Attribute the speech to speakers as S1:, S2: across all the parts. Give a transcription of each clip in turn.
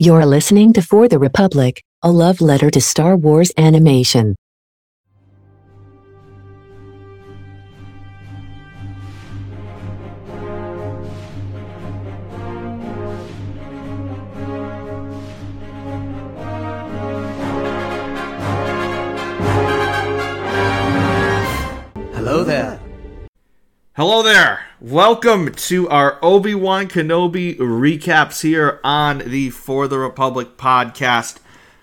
S1: You're listening to For the Republic, a love letter to Star Wars animation.
S2: Hello there.
S3: Hello there. Welcome to our Obi-Wan Kenobi recaps here on the For the Republic podcast.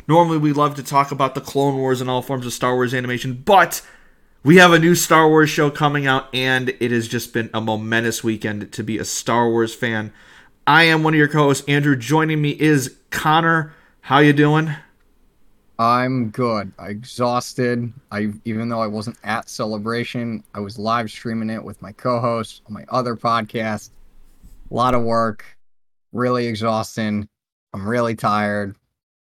S3: Normally we love to talk about the Clone Wars and all forms of Star Wars animation, but we have a new Star Wars show coming out and it has just been a momentous weekend to be a Star Wars fan. I am one of your co-hosts, Andrew. Joining me is Connor. How you doing?
S2: I'm good. I exhausted. I even though I wasn't at celebration, I was live streaming it with my co-host on my other podcast. A lot of work, really exhausting. I'm really tired,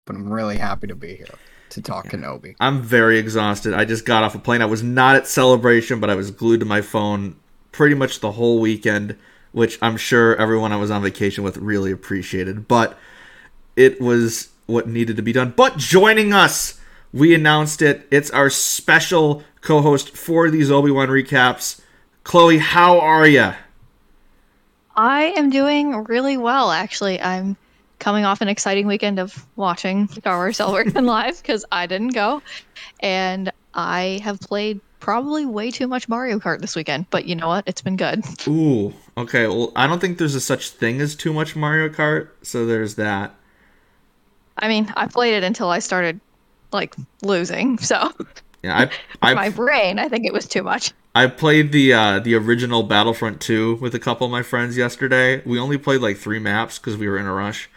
S2: but I'm really happy to be here to talk Kenobi.
S3: I'm very exhausted. I just got off a plane. I was not at celebration, but I was glued to my phone pretty much the whole weekend, which I'm sure everyone I was on vacation with really appreciated. But it was what needed to be done. But joining us, we announced it. It's our special co-host for these Obi-Wan recaps. Chloe, how are you?
S4: I am doing really well, actually. I'm coming off an exciting weekend of watching Star Wars Celebration live because I didn't go, and I have played probably way too much Mario Kart this weekend. But you know what? It's been good.
S3: Ooh, okay. Well, I don't think there's a such thing as too much Mario Kart, so there's that.
S4: I mean, I played it until I started like losing. So
S3: Yeah, I, I
S4: my brain, I think it was too much.
S3: I played the uh, the original Battlefront 2 with a couple of my friends yesterday. We only played like three maps because we were in a rush,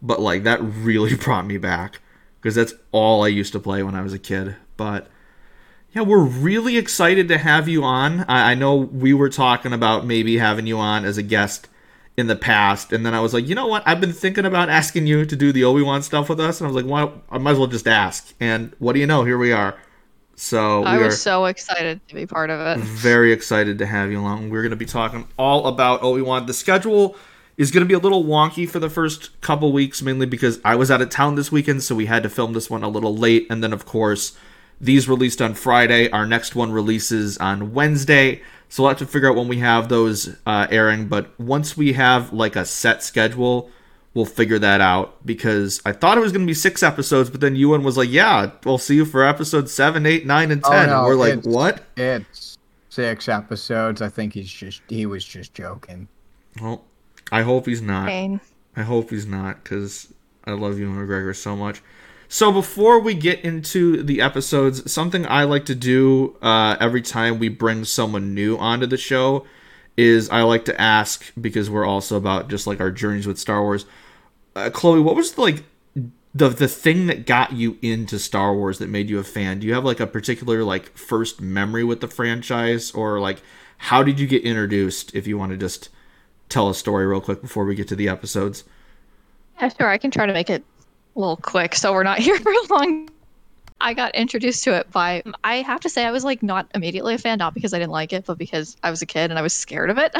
S3: but like that really brought me back because that's all I used to play when I was a kid. But yeah, we're really excited to have you on. I, I know we were talking about maybe having you on as a guest in the past, and then I was like, you know what? I've been thinking about asking you to do the Obi Wan stuff with us, and I was like, why? I might as well just ask. And what do you know? Here we are. So
S4: I
S3: we
S4: was
S3: are
S4: so excited to be part of it.
S3: very excited to have you along. We're going to be talking all about Obi Wan. The schedule is going to be a little wonky for the first couple weeks, mainly because I was out of town this weekend, so we had to film this one a little late. And then, of course, these released on Friday. Our next one releases on Wednesday. So we'll have to figure out when we have those uh, airing. But once we have like a set schedule, we'll figure that out because I thought it was going to be six episodes, but then Ewan was like, "Yeah, we'll see you for episode seven, eight, nine, and
S2: Oh,
S3: ten.
S2: no,
S3: and we're like,
S2: it's-
S3: "What?"
S2: It's six episodes. I think he's just he was just joking.
S3: Well, I hope he's not.
S4: Pain.
S3: I hope he's not because I love Ewan McGregor so much. So before we get into the episodes, something I like to do uh, every time we bring someone new onto the show is I like to ask because we're also about just like our journeys with Star Wars. Uh, Chloe, what was like the the thing that got you into Star Wars that made you a fan? Do you have like a particular like first memory with the franchise, or like how did you get introduced? If you want to just tell a story real quick before we get to the episodes.
S4: Yeah, sure. I can try to make it little quick so we're not here for long. I got introduced to it by, I have to say, I was like not immediately a fan, not because I didn't like it, but because I was a kid and I was scared of it.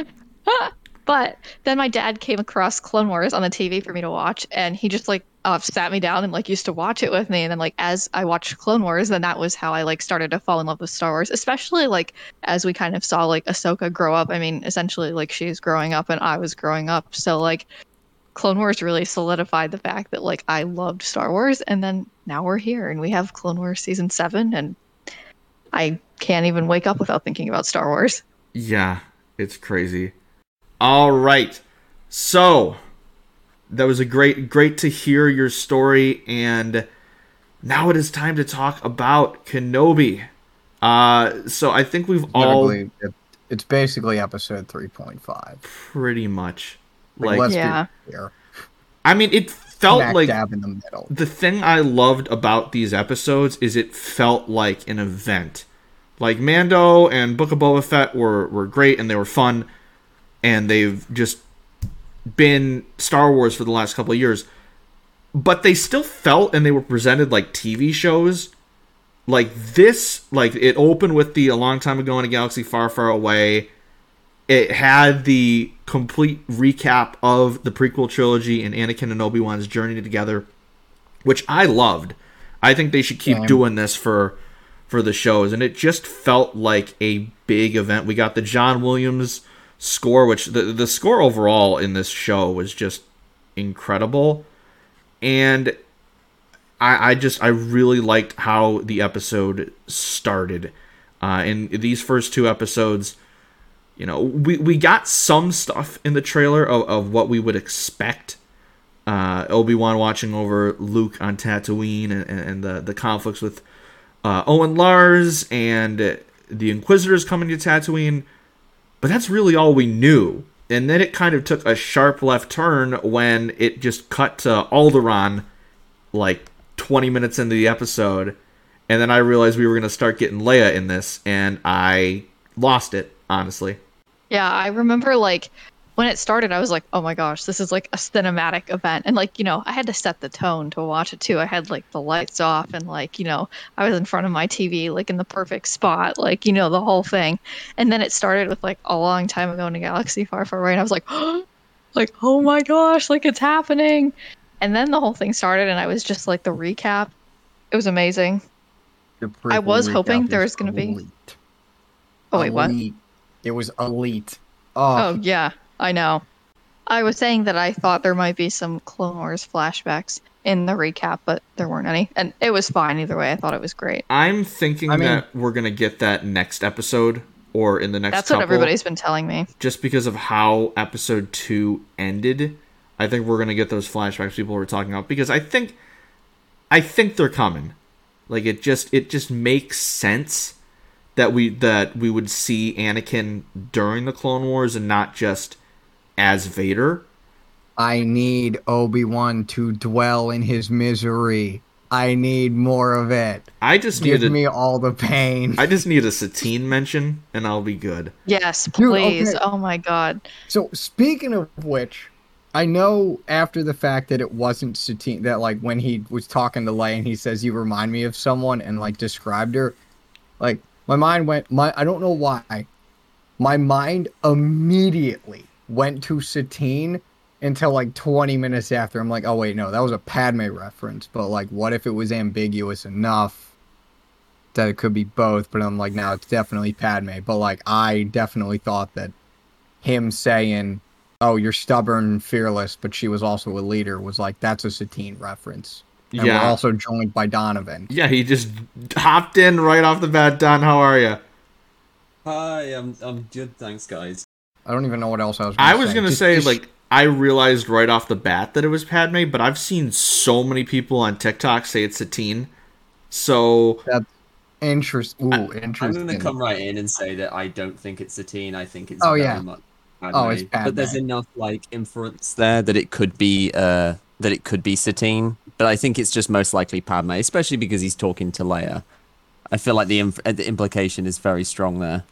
S4: but then my dad came across Clone Wars on the TV for me to watch, and he just like uh, sat me down and like used to watch it with me. And then like as I watched Clone Wars, then that was how I like started to fall in love with Star Wars, especially like as we kind of saw like Ahsoka grow up. I mean, essentially like she's growing up and I was growing up, so like Clone Wars really solidified the fact that like I loved Star Wars and then now we're here and we have Clone Wars season 7 and I can't even wake up without thinking about Star Wars.
S3: Yeah, it's crazy. All right. So, that was a great great to hear your story and now it is time to talk about Kenobi. Uh so I think we've all
S2: Literally, it, it's basically episode three point five.
S3: pretty much
S2: Like,
S3: like
S4: Yeah.
S3: I mean it felt
S2: Smack
S3: like
S2: dab in the middle.
S3: the thing I loved about these episodes is it felt like an event. Like Mando and Book of Boba Fett were were great and they were fun, and they've just been Star Wars for the last couple of years. But they still felt and they were presented like TV shows. Like this, like it opened with the a long time ago in a galaxy far, far away, it had the complete recap of the prequel trilogy and Anakin and Obi Wan's journey together, which I loved. I think they should keep doing this for for the shows, and it just felt like a big event. We got the John Williams score, which the the score overall in this show was just incredible, and I, I just I really liked how the episode started. Uh, in these first two episodes, you know, we, we got some stuff in the trailer of, of what we would expect. Uh, Obi Wan watching over Luke on Tatooine and, and the, the conflicts with uh, Owen Lars and the Inquisitors coming to Tatooine. But that's really all we knew. And then it kind of took a sharp left turn when it just cut to Alderaan like 20 minutes into the episode. And then I realized we were going to start getting Leia in this, and I lost it, honestly.
S4: Yeah, I remember like when it started, I was like, oh my gosh, this is like a cinematic event. And like, you know, I had to set the tone to watch it too. I had like the lights off and like, you know, I was in front of my TV, like in the perfect spot, like, you know, the whole thing. And then it started with like a long time ago in a galaxy far, far away. And I was like, like, oh my gosh, like it's happening. And then the whole thing started and I was just like the recap. It was amazing. I was hoping there was gonna be- Oh wait, what?
S2: Elite. It was elite.
S4: Oh
S2: Oh,
S4: yeah, I know. I was saying that I thought there might be some Clone Wars flashbacks in the recap, but there weren't any, and it was fine either way. I thought it was great.
S3: I'm thinking
S2: I mean-
S3: that we're going to get that next episode or in the next episode.
S4: That's
S3: couple.
S4: what everybody's been telling me.
S3: just because of how episode two ended. I think we're gonna get those flashbacks people were talking about because I think, I think they're coming. Like it just it just makes sense that we that we would see Anakin during the Clone Wars and not just as Vader.
S2: I need Obi Wan to dwell in his misery. I need more of it.
S3: I just
S2: Give
S3: need a,
S2: me all the pain.
S3: I just need a Satine mention and I'll be good.
S4: Yes,
S2: Dude,
S4: please.
S2: okay.
S4: Oh my god.
S2: So speaking of which, I know after the fact that it wasn't Satine that like when he was talking to Leia and he says you remind me of someone and like described her, like my mind went my I don't know why, my mind immediately went to Satine until like 20 minutes after. I'm like, oh wait, no, that was a Padme reference. But like, what if it was ambiguous enough? That it could be both, but I'm like, now it's definitely Padme. But like, I definitely thought that him saying, "Oh, you're stubborn and fearless," but she was also a leader was like that's a Satine reference. And
S3: yeah,
S2: we're also joined by Donovan.
S3: yeah. He just hopped in right off the bat. Don, how are you?
S5: Hi, I'm I'm good, thanks guys.
S2: I don't even know what else I was. Gonna
S3: I was
S2: say.
S3: gonna
S2: Just-
S3: say
S2: just-
S3: like I realized right off the bat that it was Padme, but I've seen so many people on TikTok say it's Satine. So that's
S2: interest. Ooh, interesting.
S5: I'm
S2: interesting.
S5: gonna come right in and say that I don't think it's Satine. I think it's
S2: Oh,
S5: very
S2: yeah.
S5: much
S2: Oh, it's Padme.
S5: But there's enough like inference there that it could be uh that it could be Satine. But I think it's just most likely Padme, especially because he's talking to Leia. I feel like the inf- uh, the implication is very strong there.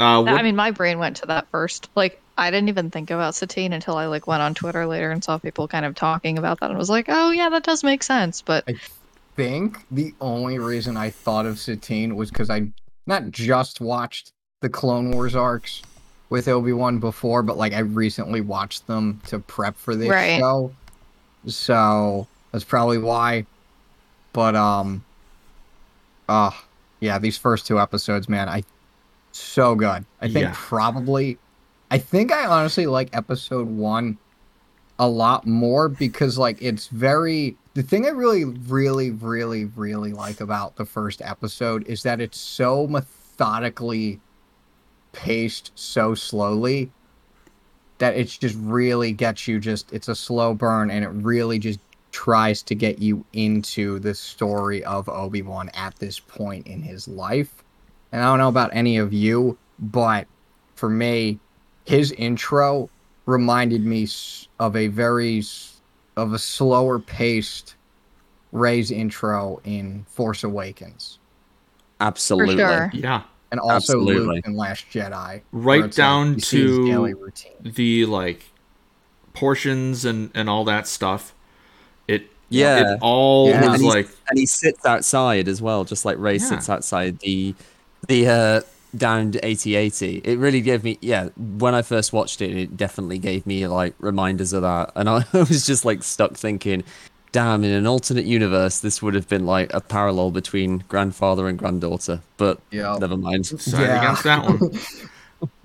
S3: uh, what,
S4: I mean, my brain went to that first. Like, I didn't even think about Satine until I like went on Twitter later and saw people kind of talking about that, and was like, oh yeah, that does make sense. But I
S2: think the only reason I thought of Satine was because I not just watched the Clone Wars arcs with Obi Wan before, but like I recently watched them to prep for this
S4: Right.
S2: show. So that's probably why. But um, uh yeah, these first two episodes, man, I so good. I think
S3: Yeah.
S2: probably, I think I honestly like episode one a lot more because like it's very the thing I really really really really like about the first episode is that it's so methodically paced so slowly that it's just really gets you just it's a slow burn and it really just tries to get you into the story of Obi-Wan at this point in his life. And I don't know about any of you, but for me, his intro reminded me of a very of a slower paced Rey's intro in Force Awakens,
S5: Absolutely.
S4: sure.
S3: yeah,
S2: and also
S5: Absolutely.
S2: Luke and Last Jedi.
S3: right
S2: it's like,
S3: down
S2: you see his
S3: to the like portions and and all that stuff. It
S5: Yeah.
S3: it all
S2: Yeah.
S3: was
S5: And
S3: like
S5: and he sits outside as well, just like Rey
S3: Yeah.
S5: sits outside the the uh down to 8080. It really gave me, yeah. When I first watched it, it definitely gave me like reminders of that, and I was just like stuck thinking, damn, in an alternate universe, this would have been like a parallel between grandfather and granddaughter. But
S2: Yeah.
S5: never mind.
S3: Sorry
S2: Yeah.
S3: against that one.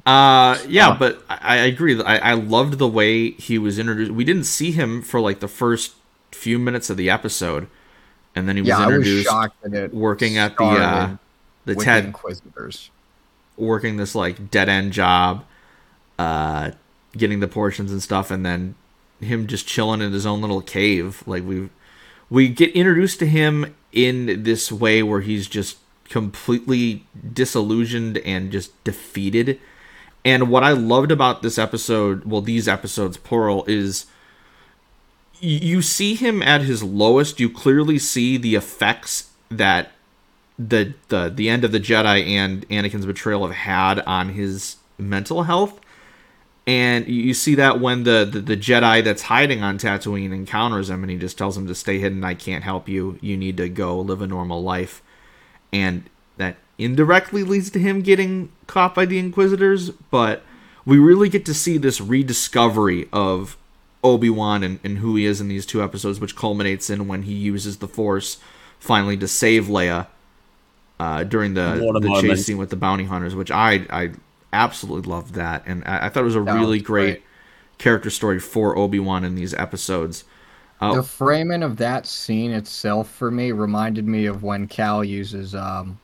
S3: Uh, yeah, but I, I agree. I, I loved the way he was introduced. We didn't see him for like the first few minutes of the episode, and then he was
S2: yeah, I was
S3: introduced
S2: shocked it
S3: working at the uh, the
S2: with
S3: Ted
S2: Inquisitors.
S3: working this like dead end job, uh, getting the portions and stuff, and then him just chilling in his own little cave. Like we we get introduced to him in this way where he's just completely disillusioned and just defeated. And what I loved about this episode, well, these episodes plural, is you see him at his lowest. You clearly see the effects that the the the end of the Jedi and Anakin's betrayal have had on his mental health. And you see that when the, the, the Jedi that's hiding on Tatooine encounters him and he just tells him to stay hidden, I can't help you. You need to go live a normal life. And that indirectly leads to him getting caught by the Inquisitors, but we really get to see this rediscovery of Obi-Wan and, and who he is in these two episodes, which culminates in when he uses the Force finally to save Leia uh, during the, the
S5: moment.
S3: chase scene with the bounty hunters, which I I absolutely loved that, and I, I thought it was a
S2: That
S3: really
S2: was
S3: great,
S2: great.
S3: character story for Obi Wan in these episodes. Oh.
S2: The framing of that scene itself for me reminded me of when Cal uses um,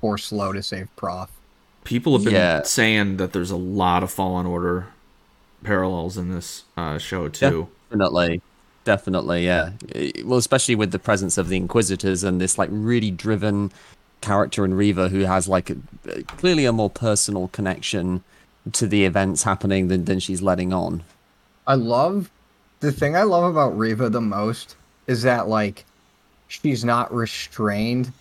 S2: Force Slow to save Prauf.
S3: People have been
S5: Yeah.
S3: saying that there's a lot of Fallen Order parallels in this uh, show too.
S5: Definitely. Definitely, yeah. Well, especially with the presence of the Inquisitors and this like really driven character in Reva who has like a, uh, clearly a more personal connection to the events happening than, than she's letting on.
S2: I love the thing I love about Reva the most is that like she's not restrained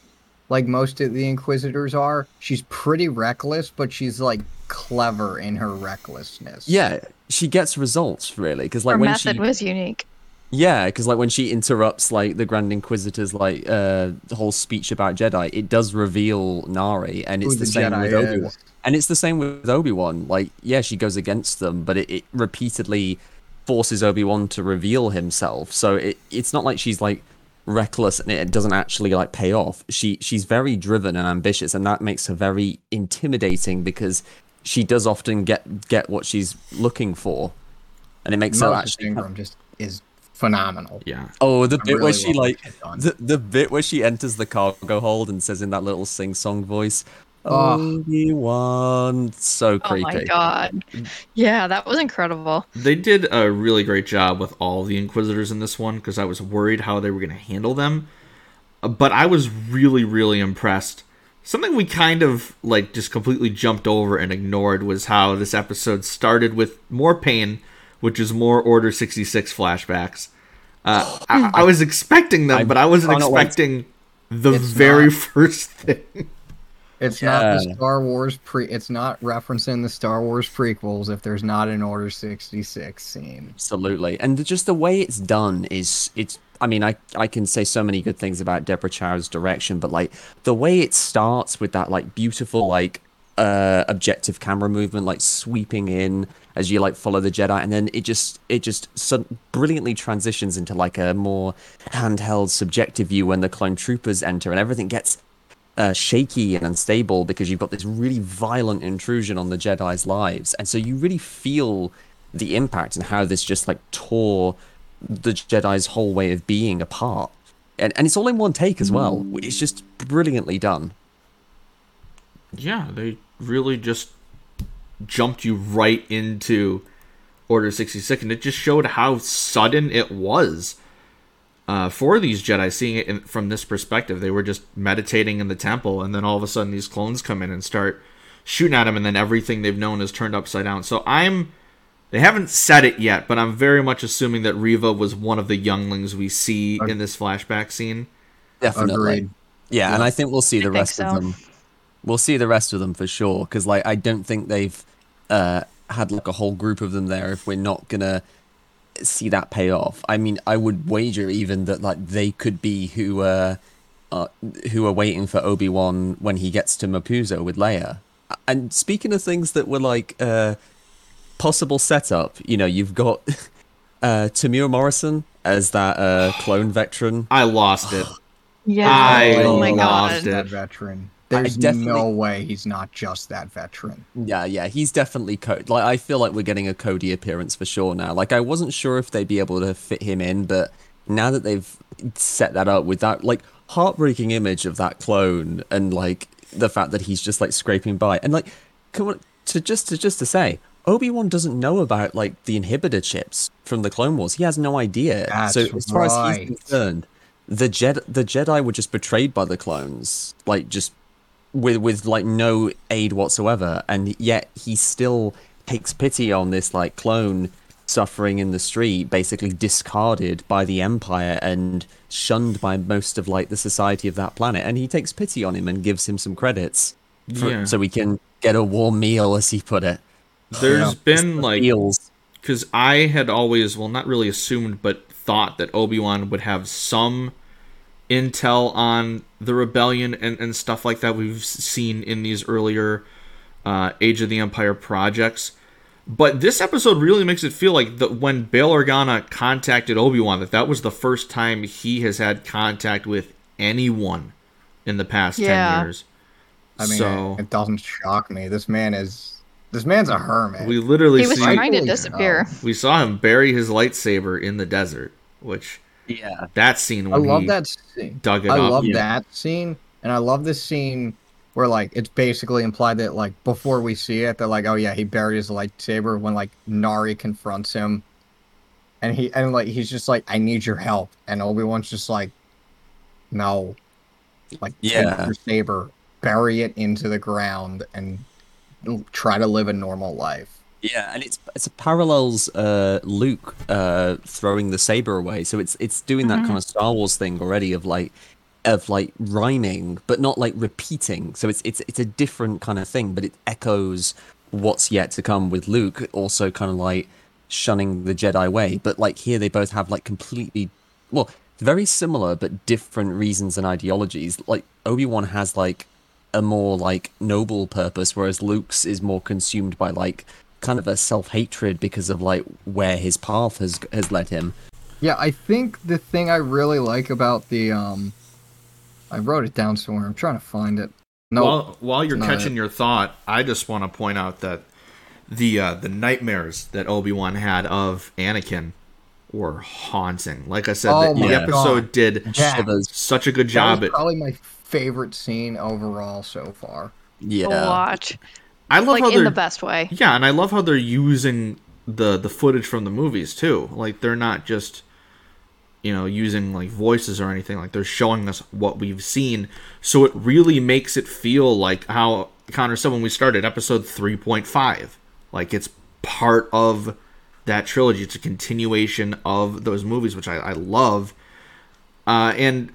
S2: like most of the Inquisitors are. She's pretty reckless, but she's like clever in her recklessness.
S5: Yeah, she gets results really because like
S4: Her
S5: when
S4: method
S5: she
S4: was unique.
S5: Yeah, because like when she interrupts like the Grand Inquisitor's like uh the whole speech about Jedi, it does reveal Nari, and it's
S2: Who
S5: the,
S2: the
S5: same
S2: Jedi
S5: with Obi Wan. And it's the same with Obi Wan. Like, yeah, she goes against them, but it, it repeatedly forces Obi Wan to reveal himself. So it it's not like she's like reckless and it doesn't actually like pay off. She she's very driven and ambitious, and that makes her very intimidating because she does often get get what she's looking for, and it makes her actually.
S2: Ingram just is phenomenal.
S3: Yeah,
S5: Oh, the
S2: I
S5: bit where she like the, the bit where she enters the cargo hold and says in that little sing song voice,
S2: Oh.
S5: Obi Wan, so creepy.
S4: Oh my god. Yeah, that was incredible.
S3: they did a really great job with all the Inquisitors in this one because I was worried how they were going to handle them, Uh, but I was really really impressed. Something we kind of like just completely jumped over and ignored was how this episode started with more pain, which is more Order sixty six flashbacks. Uh, I, I was expecting them,
S5: I
S3: but I wasn't
S5: cannot wait.
S3: expecting the very
S2: not-
S3: first thing.
S2: It's not the Star Wars pre. It's not referencing the Star Wars prequels if there's not an Order sixty six scene.
S5: Absolutely, and just the way it's done is it's. I mean, I I can say so many good things about Deborah Chow's direction, but like the way it starts with that like beautiful like uh objective camera movement, like sweeping in as you like follow the Jedi, and then it just it just so brilliantly transitions into like a more handheld subjective view when the clone troopers enter, and everything gets uh, shaky and unstable because you've got this really violent intrusion on the Jedi's lives, and so you really feel the impact and how this just like tore the Jedi's whole way of being apart, and and it's all in one take as well. It's just brilliantly done.
S3: Yeah, they really just jumped you right into Order 66, and it just showed how sudden it was uh, for these Jedi, seeing it in, from this perspective. They were just meditating in the temple, and then all of a sudden these clones come in and start shooting at them, and then everything they've known is turned upside down. So I'm. They haven't said it yet, but I'm very much assuming that Reva was one of the younglings we see in this flashback scene.
S5: Definitely.
S2: Agreed.
S5: Yeah, and I think we'll see
S4: I
S5: the
S4: think
S5: rest of them. We'll see the rest of them for sure, because like I don't think they've uh, had like a whole group of them there. If we're not gonna see that pay off, I mean, I would wager even that like they could be who uh, uh, who are waiting for Obi Wan when he gets to Mapuzo with Leia. And speaking of things that were like uh, possible setup, you know, you've got uh, Temuera Morrison as that uh, clone veteran.
S3: I lost it.
S4: Yeah.
S3: I
S4: oh my
S3: lost
S4: god.
S3: it.
S2: that veteran. There's
S5: definitely-
S2: no way he's not just that veteran.
S5: Yeah, yeah, he's definitely Cody. Like, I feel like we're getting a Cody appearance for sure now. Like, I wasn't sure if they'd be able to fit him in, but now that they've set that up with that, like, heartbreaking image of that clone and like the fact that he's just like scraping by, and like, come on, to just to just to say, Obi Wan doesn't know about like the inhibitor chips from the Clone Wars. He has no idea. so as far as he's concerned, the Jedi the Jedi were just betrayed by the clones, like just with with like no aid whatsoever, and yet he still takes pity on this like clone suffering in the street, basically discarded by the Empire and shunned by most of like the society of that planet, and he takes pity on him and gives him some credits, for,
S3: Yeah.
S5: so we can get a warm meal, as he put it.
S3: There's
S2: Yeah.
S3: been like because I had always, well, not really assumed, but thought that Obi Wan would have some intel on the rebellion and, and stuff like that we've seen in these earlier uh, Age of the Empire projects. But this episode really makes it feel like that when Bail Organa contacted Obi Wan, that that was the first time he has had contact with anyone in the past
S4: Yeah.
S3: ten years.
S2: I mean,
S3: so
S2: it, it doesn't shock me. This man is this man's a hermit.
S3: we literally
S4: He was
S3: see
S4: trying to disappear.
S3: we saw him bury his lightsaber in the desert, which
S5: Yeah.
S3: that scene
S2: I love
S3: he
S2: that scene.
S3: dug it
S2: I
S3: up.
S2: love
S5: Yeah.
S2: that scene, and I love this scene where like it's basically implied that like before we see it, they're like, oh yeah, he buried his lightsaber when like Nari confronts him, and he and like he's just like, I need your help, and Obi Wan's just like, no, like
S5: Yeah.
S2: take your saber, bury it into the ground, and try to live a normal life.
S5: Yeah, and it's it's a parallels uh, Luke uh, throwing the saber away. So it's it's doing that kind of Star Wars thing already of like of like rhyming, but not like repeating. So it's it's it's a different kind of thing, but it echoes what's yet to come with Luke. Also, kind of like shunning the Jedi way. But like here, they both have like completely well, very similar but different reasons and ideologies. Like Obi Wan has like a more like noble purpose, whereas Luke's is more consumed by like kind of a self hatred because of like where his path has has led him.
S2: Yeah, I think the thing I really like about the um I wrote it down somewhere. I'm trying to find it. No,
S3: While while you're catching
S2: it.
S3: your thought, I just want to point out that the uh, the nightmares that Obi Wan had of Anakin were haunting. Like I said,
S2: Oh
S3: the, the episode
S2: God.
S3: did
S2: Yeah.
S3: Such a good
S2: that
S3: job
S2: was probably my favorite scene overall so far.
S5: Yeah.
S4: Watch.
S3: I love
S4: Like
S3: how
S4: in
S3: they're
S4: the best way.
S3: yeah, and I love how they're using the the footage from the movies too. Like they're not just you know using like voices or anything. Like they're showing us what we've seen, so it really makes it feel like how Connor said when we started episode three point five. Like it's part of that trilogy. It's a continuation of those movies, which I, I love. Uh, and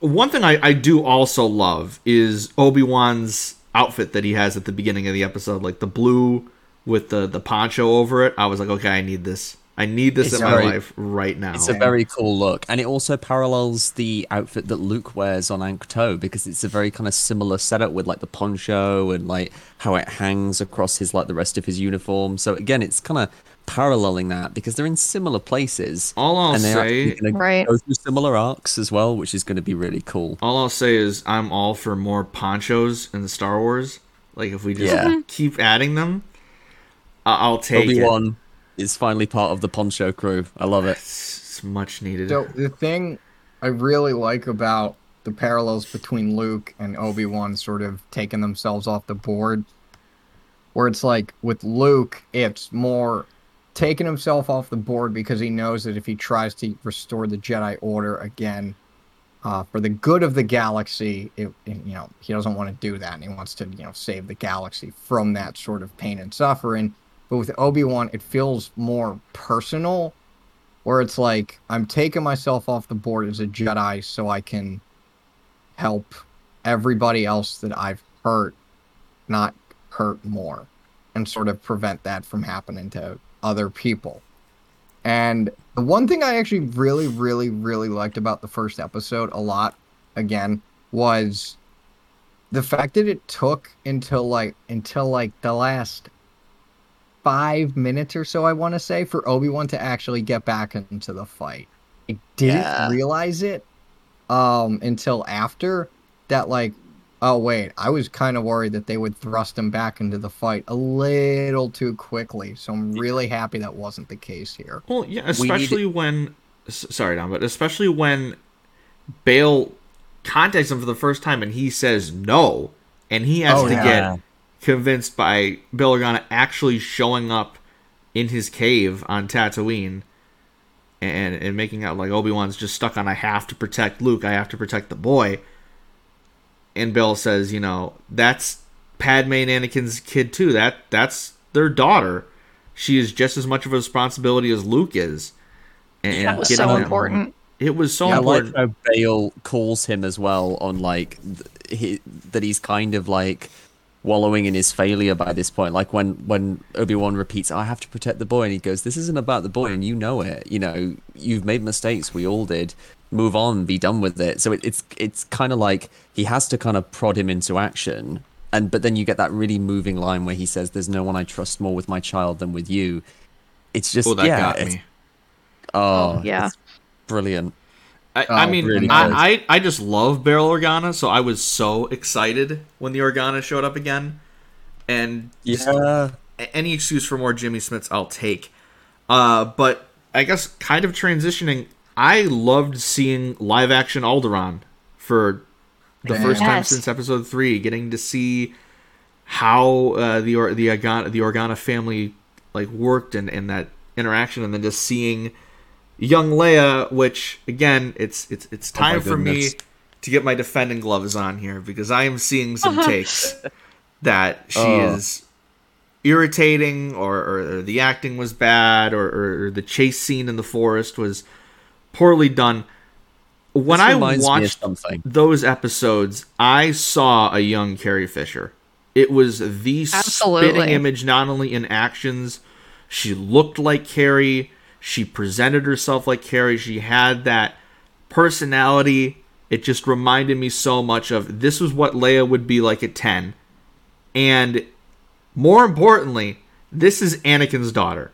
S3: one thing I, I do also love is Obi Wan's outfit that he has at the beginning of the episode, like the blue with the the poncho over it. I was like, okay, I need this. I need this
S5: It's
S3: in my
S5: very-
S3: life right now.
S5: It's a very cool look, and it also parallels the outfit that Luke wears on Ahch-To because it's a very kind of similar setup with like the poncho and like how it hangs across his like the rest of his uniform. So again, it's kind of paralleling that because they're in similar places,
S3: All I'll
S5: and they're
S3: say,
S5: going
S4: Right.
S5: go through similar arcs as well, which is going to be really cool.
S3: all I'll say is I'm all for more ponchos in the Star Wars. Like if we just
S5: Yeah. Mm-hmm.
S3: keep adding them, I- I'll take
S5: Obi Wan is finally part of the poncho crew. I love it.
S3: It's, it's much needed.
S2: So the thing I really like about the parallels between Luke and Obi Wan sort of taking themselves off the board, where it's like with Luke, it's more taking himself off the board because he knows that if he tries to restore the Jedi Order again, uh, for the good of the galaxy, it, it- you know he doesn't want to do that, and he wants to you know save the galaxy from that sort of pain and suffering. But with Obi Wan, it feels more personal where it's like I'm taking myself off the board as a Jedi so I can help everybody else that I've hurt not hurt more and sort of prevent that from happening to other people. And the one thing I actually really, really, really liked about the first episode a lot, again, was the fact that it took until like until like the last five minutes or so, I want to say, for Obi Wan to actually get back into the fight. I didn't
S5: Yeah.
S2: realize it um until after that like oh wait. I was kind of worried that they would thrust him back into the fight a little too quickly. So i'm really happy that wasn't the case here.
S3: Well, yeah,
S5: We need-
S3: especially when sorry, Don, but especially when Bail contacts him for the first time and he says no, and he has
S2: Oh,
S3: to
S2: yeah.
S3: get convinced by Bail Organa actually showing up in his cave on Tatooine and and making out like Obi Wan's just stuck on I have to protect Luke, I have to protect the boy. And Bill says, you know, that's Padme and Anakin's kid too. That that's their daughter. She is just as much of a responsibility as Luke is. And
S4: That was
S3: getting
S4: so
S3: that
S4: important.
S3: moment- It was so
S5: I like
S3: important.
S5: how Bail calls him as well on like th- he, that he's kind of like wallowing in his failure by this point. Like when when Obi Wan repeats, "I have to protect the boy," and he goes, "This isn't about the boy, and you know it. You know you've made mistakes. We all did. Move on. Be done with it." So it, it's it's kind of like he has to kind of prod him into action. And but then you get that really moving line where he says, "There's no one I trust more with my child than with you." It's just
S3: oh, that
S5: yeah,
S3: got me.
S5: Oh,
S4: yeah.
S5: it's brilliant.
S3: I,
S2: Oh,
S3: I mean,
S5: really
S3: I. I I just love Barrel Organa, so I was so excited when the Organa showed up again, and just
S5: Yeah.
S3: any excuse for more Jimmy Smits, I'll take. Uh, but I guess kind of transitioning, I loved seeing live action Alderaan for the first time since episode three, getting to see how uh, the or, the Organa, the Organa family like worked and, and that interaction, and then just seeing young Leia, which again, it's it's it's
S5: Oh my
S3: time for me to get my defending gloves on here because I am seeing some takes that she
S5: Oh.
S3: is irritating or, or, or the acting was bad or, or, or the chase scene in the forest was poorly done. When I
S5: reminds me of
S3: watched
S5: something.
S3: those episodes, I saw a young Carrie Fisher. It was the
S4: Absolutely.
S3: spitting image, not only in actions, she looked like Carrie, she presented herself like Carrie, she had that personality. It just reminded me so much of this was what Leia would be like at 10. And more importantly, this is Anakin's daughter.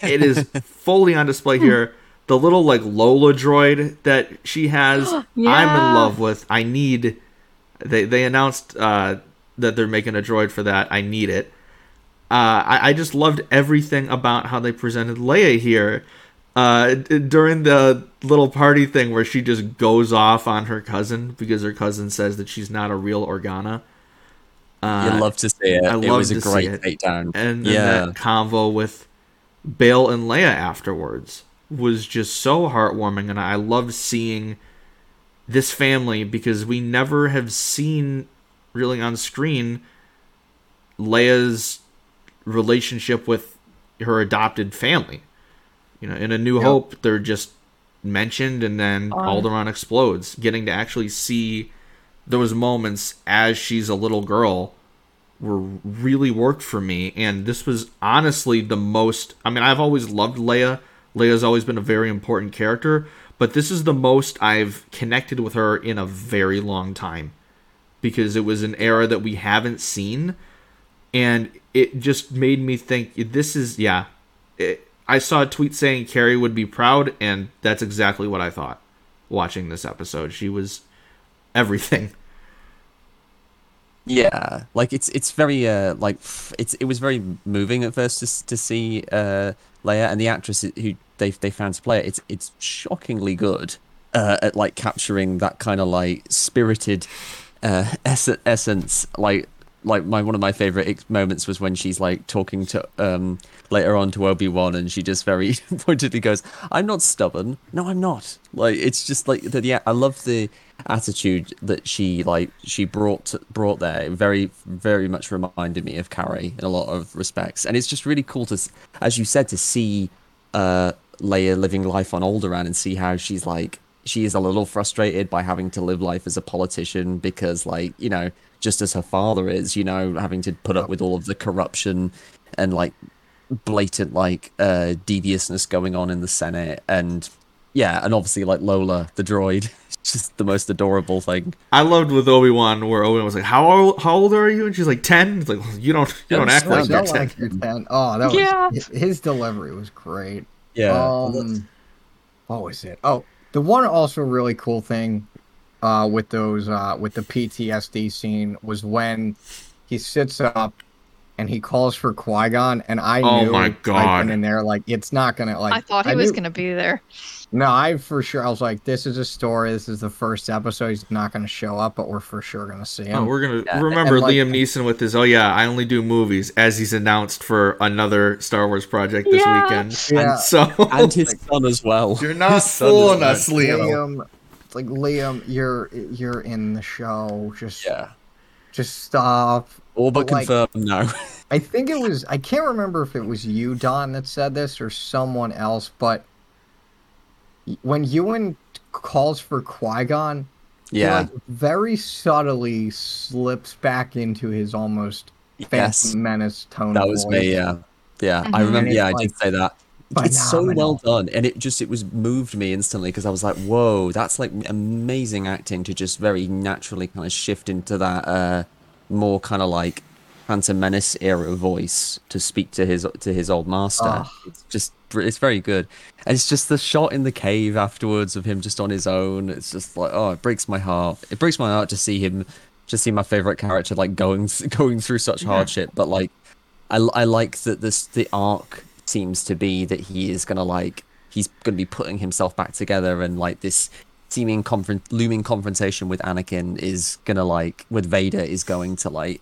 S3: It is fully on display here. The little like Lola droid that she has, I'm in love with. I need. They they announced uh, that they're making a droid for that. I need it. Uh, I, I just loved everything about how they presented Leia here. Uh, d- during the little party thing where she just goes off on her cousin because her cousin says that she's not a real Organa. Uh,
S5: You'd love to see it.
S3: I
S5: it
S3: love
S5: was
S3: to
S5: a
S3: see
S5: great
S3: it.
S5: takedown.
S3: and, and
S5: yeah,
S3: that convo with Bail and Leia afterwards was just so heartwarming, and I loved seeing this family because we never have seen really on screen Leia's relationship with her adopted family. You know, in A New
S2: Yep.
S3: Hope, they're just mentioned, and then
S4: Um,
S3: Alderaan explodes. Getting to actually see those moments as she's a little girl were really worked for me and this was honestly the most I mean I've always loved Leia. Leia's always been a very important character, but this is the most I've connected with her in a very long time because it was an era that we haven't seen and it just made me think this is yeah. It, I saw a tweet saying Carrie would be proud and that's exactly what I thought watching this episode. She was everything.
S5: yeah. Like it's it's very uh like it's it was very moving at first to to see uh Leia and the actress who they they found to play it. It's it's shockingly good uh, at like capturing that kind of like spirited uh ess- essence like like my one of my favorite moments was when she's like talking to um later on to Obi-Wan and she just very pointedly goes I'm not stubborn no I'm not like it's just like the, yeah I love the attitude that she like she brought brought there very very much reminded me of Carrie in a lot of respects. And it's just really cool to as you said to see uh Leia living life on Alderaan and see how she's like she is a little frustrated by having to live life as a politician because like you know just as her father is you know having to put up with all of the corruption and like blatant like uh deviousness going on in the senate and yeah, and obviously like Lola the droid, it's just the most adorable thing.
S3: I loved with Obi Wan where Obi Wan was like, "How old, how old are you?" And she's like, 10. It's like you don't you don't act like you're
S2: Don't
S3: 10.
S2: like your 10. Oh, that was
S4: Yeah.
S2: his- his delivery was great.
S5: Yeah,
S2: Um, what was it? Oh, the one also really cool thing uh, with those uh, with the PTSD scene was when he sits up and he calls for Qui Gon, and I
S3: Oh
S2: knew
S3: my
S2: right
S3: God.
S2: then and there like it's not gonna like.
S4: I thought he was
S2: knew-
S4: gonna be there.
S2: No, I for sure. I was like, this is a story. This is the first episode. He's not gonna show up, but we're for sure gonna see oh, him.
S3: Oh, we're gonna
S5: Yeah,
S3: remember
S2: and, like-
S3: Liam Neeson with his "Oh yeah, I only do movies" as he's announced for another Star Wars project this
S4: Yeah.
S3: weekend.
S2: yeah, And
S3: So
S5: and his son as well.
S3: you're not
S5: His son
S3: fooling
S5: as
S3: us, Liam.
S2: Liam. It's like Liam, you're you're in the show. Just
S5: Yeah,
S2: just stop.
S5: All but
S2: But, like-
S5: confirmed now.
S2: I think it was I can't remember if it was you, Don, that said this or someone else, but when Ewan calls for Qui Gon,
S5: yeah,
S2: like very subtly slips back into his almost
S5: yes,
S2: Phantom Menace tone.
S5: that was
S2: voice.
S5: me. Yeah, yeah, I
S4: Mhm.
S5: remember.
S2: And
S5: Yeah, I did say that. It's so well done, and it just it was moved me instantly because I was like, "Whoa, that's like amazing acting to just very naturally kind of shift into that uh more kind of like Phantom Menace era voice to speak to his to his old master.
S2: Ah.
S5: It's just it's very good, and it's just the shot in the cave afterwards of him just on his own. It's just like oh, it breaks my heart. It breaks my heart to see him, to see my favorite character like going going through such hardship, but like I, I like that this the arc seems to be that he is gonna like he's gonna be putting himself back together and like this seeming confront looming confrontation with Anakin is gonna like with Vader is going to like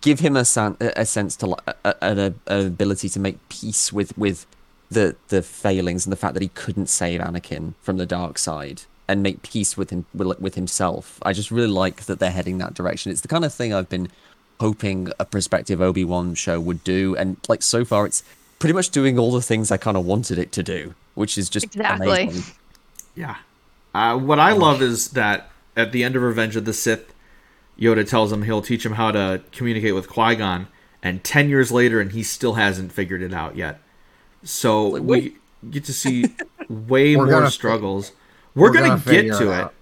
S5: give him a san- a sense to like a, a, an ability to make peace with with the the failings and the fact that he couldn't save Anakin from the dark side and make peace with him with, with himself. I just really like that they're heading that direction. It's the kind of thing I've been hoping a prospective Obi-Wan show would do and like so far it's pretty much doing all the things I kind of wanted it to do, which is just
S4: Exactly.
S5: amazing.
S3: Yeah. Uh, what I love is that at the end of Revenge of the Sith, Yoda tells him he'll teach him how to communicate with Qui Gon, and ten years later, and he still hasn't figured it out yet. So
S5: Like,
S3: we get to see way more
S2: gonna-
S3: struggles. We're, gonna, get to it,
S2: out.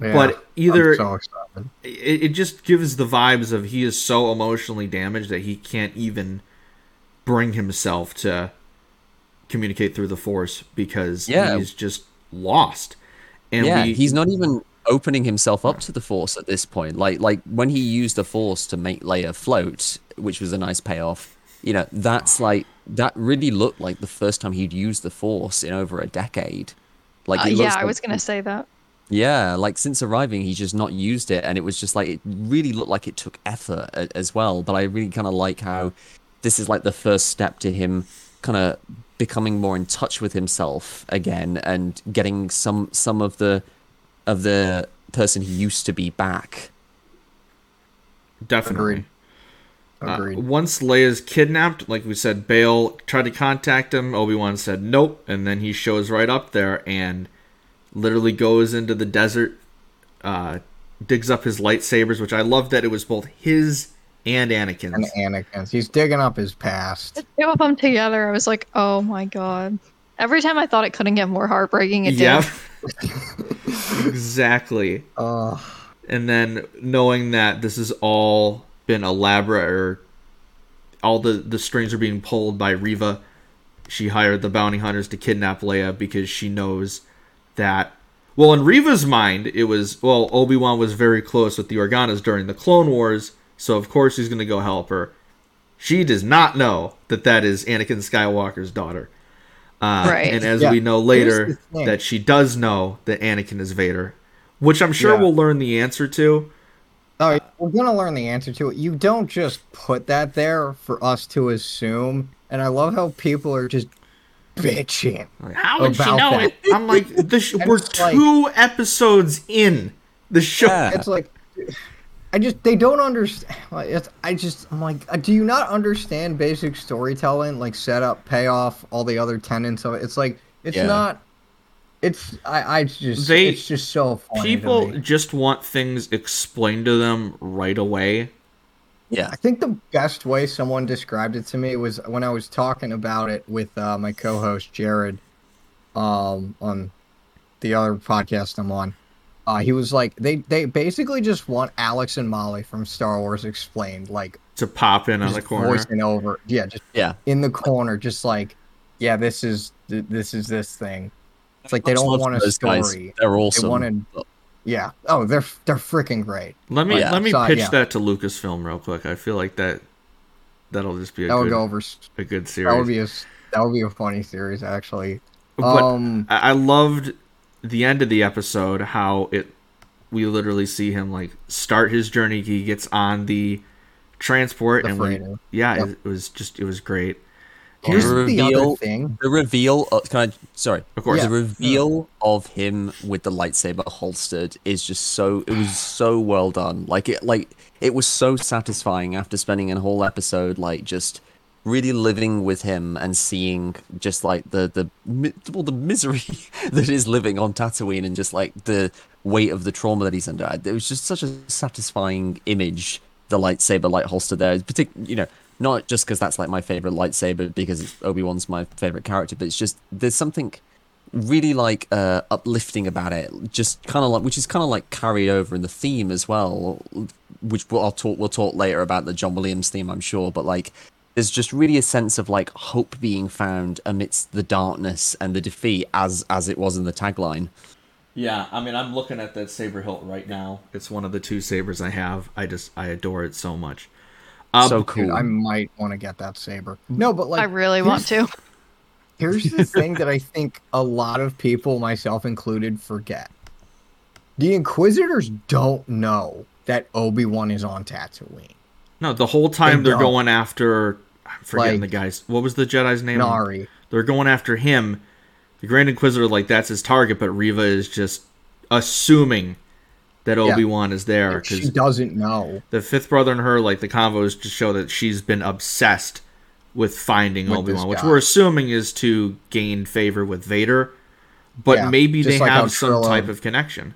S2: Yeah,
S3: but either
S2: so
S3: it, it just gives the vibes of he is so emotionally damaged that he can't even bring himself to communicate through the Force because
S5: Yeah.
S3: he's just lost. And
S5: yeah,
S3: we,
S5: he's not even opening himself up to the Force at this point. Like like when he used the Force to make Leia float, which was a nice payoff. You know, that's like that really looked like the first time he'd used the Force in over a decade. Like
S4: Uh, yeah,
S5: looks
S4: I was gonna say that.
S5: Yeah, like since arriving, he's just not used it, and it was just like it really looked like it took effort a- as well. But I really kind of like how this is like the first step to him kind of becoming more in touch with himself again and getting some some of the of the person he used to be back.
S3: definitely. Uh,
S2: Agreed.
S3: once Leia's kidnapped, like we said, Bail tried to contact him. Obi Wan said nope, and then he shows right up there and literally goes into the desert, uh, digs up his lightsabers, which I love that it was both his and Anakin's.
S2: and Anakin's. He's digging up his past.
S4: Two of them together, I was like, oh my god. Every time I thought it couldn't get more heartbreaking, it
S3: Yep.
S4: did.
S3: exactly.
S2: Uh,
S3: and then knowing that this has all been elaborate or all the the strings are being pulled by Reva, she hired the bounty hunters to kidnap Leia because she knows that. Well, in Reva's mind, it was well Obi Wan was very close with the Organas during the Clone Wars, so of course he's going to go help her. She does not know that that is Anakin Skywalker's daughter. Uh,
S4: Right.
S3: And as
S2: Yeah,
S3: we know later, that she does know that Anakin is Vader, which I'm sure
S2: Yeah.
S3: we'll learn the answer to.
S2: oh, we're gonna learn the answer to it. You don't just put that there for us to assume. And I love how people are just bitching.
S3: Like, How would she
S2: About
S3: know
S2: that.
S3: it? I'm like, this, we're
S2: it's like-
S3: two episodes in the show.
S5: Yeah.
S2: It's like, I just they don't understand. Like, it's, I just I'm like, uh, do you not understand basic storytelling, like setup, payoff, all the other tenets of it? It's like it's
S5: Yeah.
S2: not. It's I I just
S3: They-
S2: it's just so funny. to
S3: People
S2: me.
S3: just want things explained to them right away.
S5: Yeah,
S2: I think the best way someone described it to me was when I was talking about it with uh, my co-host Jared. um, on the other podcast I'm on. Uh, he was like, they they basically just want Alex and Mollie from Star Wars explained, like
S3: To pop in on the
S2: just
S3: corner.
S2: voicing over, yeah, just
S5: Yeah.
S2: in the corner, just like, yeah, this is th- this is this thing. It's like they don't want
S5: to
S2: a
S5: those guys.
S2: story.
S5: They're
S2: They wanted, yeah. Oh, they're they're freaking great.
S3: Let me
S5: Yeah.
S3: let me
S2: So,
S3: pitch
S2: yeah.
S3: that to Lucasfilm real quick. I feel like that that'll just be a
S2: That would
S3: good
S2: go over. s-
S3: a good series.
S2: That
S3: series.
S2: would be a s- that would be a funny series actually.
S3: But
S2: um,
S3: I I loved the end of the episode how it we literally see him like start his journey. He gets on the transport
S2: The
S3: and like,
S2: freighter.
S3: yeah,
S2: Yep.
S3: it, it was just it was great.
S2: here's
S5: the
S2: the other thing.
S5: The reveal. Of, can I? Sorry.
S3: Of course.
S5: The reveal of him with the lightsaber holstered is just so. It was so well done. Like it. Like it was so satisfying after spending a whole episode like just really living with him and seeing just like the the well the misery that is living on Tatooine and just like the weight of the trauma that he's under. It was just such a satisfying image. The lightsaber light holster there, partic- you know, not just because that's like my favorite lightsaber because Obi Wan's my favorite character, but it's just there's something really like uh, uplifting about it. Just kind of like which is kind of like carried over in the theme as well, which we'll, I'll talk we'll talk later about the John Williams theme, I'm sure. But like there's just really a sense of like hope being found amidst the darkness and the defeat, as as it was in the tagline.
S3: Yeah, I mean, I'm looking at that saber hilt right now. It's one of the two sabers I have. I just I adore it so much. Um,
S5: so
S2: Dude,
S5: cool.
S2: I might want to get that saber. No, but like
S4: I really want to.
S2: Here's the thing that I think a lot of people, myself included, forget. The Inquisitors don't know that Obi Wan is on Tatooine.
S3: no, the whole time
S2: They
S3: they are
S2: don't.
S3: going after. I'm forgetting
S2: Like-
S3: the guy's. What was the Jedi's name?
S2: Nari.
S3: They're going after him. The Grand Inquisitor, like that's his target, but Reva is just assuming that Obi Wan is there
S2: She
S3: because
S2: doesn't know.
S3: the fifth brother and her, like the convos, just show that she's been obsessed with finding Obi Wan, which we're assuming is to gain favor with Vader. But
S2: Yeah,
S3: maybe they
S2: like
S3: have some type of connection.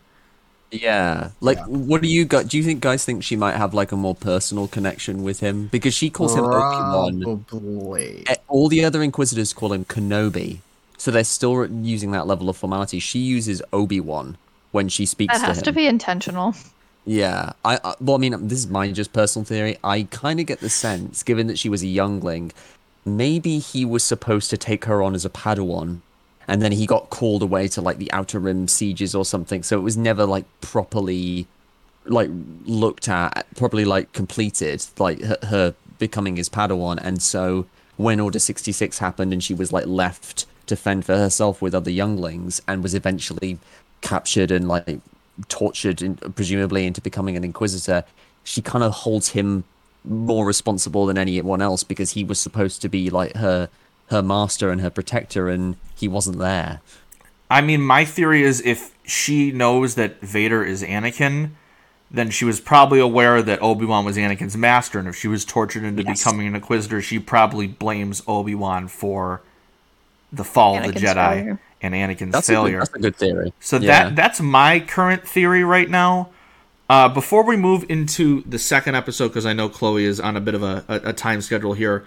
S5: Yeah. Like,
S2: Yeah.
S5: what do you guys? Do you think guys think she might have like a more personal connection with him because she calls him Obi Wan?
S2: Probably.
S5: Eh, all the other Inquisitors call him Kenobi, so they're still using that level of formality. She uses Obi Wan when she speaks to
S4: That
S5: to
S4: has
S5: him.
S4: to be intentional.
S5: Yeah, I, I well, I mean, this is my just personal theory. I kind of get the sense, given that she was a youngling, maybe he was supposed to take her on as a Padawan, and then he got called away to like the Outer Rim sieges or something. So it was never like properly, like looked at, properly like completed, like her, her becoming his Padawan. And so when Order sixty six happened, and she was like left to fend for herself with other younglings, and was eventually captured and like tortured in, presumably into becoming an inquisitor she kind of holds him more responsible than anyone else because he was supposed to be like her her master and her protector and he wasn't there
S3: I mean, my theory is if she knows that Vader is Anakin, then she was probably aware that Obi Wan was Anakin's master, and if she was tortured into
S5: Yes.
S3: becoming an Inquisitor, she probably blames Obi Wan for the fall of the Jedi
S4: failure.
S3: and Anakin's
S5: that's a, good,
S3: failure.
S5: that's a good theory
S3: So
S5: Yeah.
S3: that that's my current theory right now. Uh, before we move into the second episode, because I know Chloe is on a bit of a, a, a time schedule here,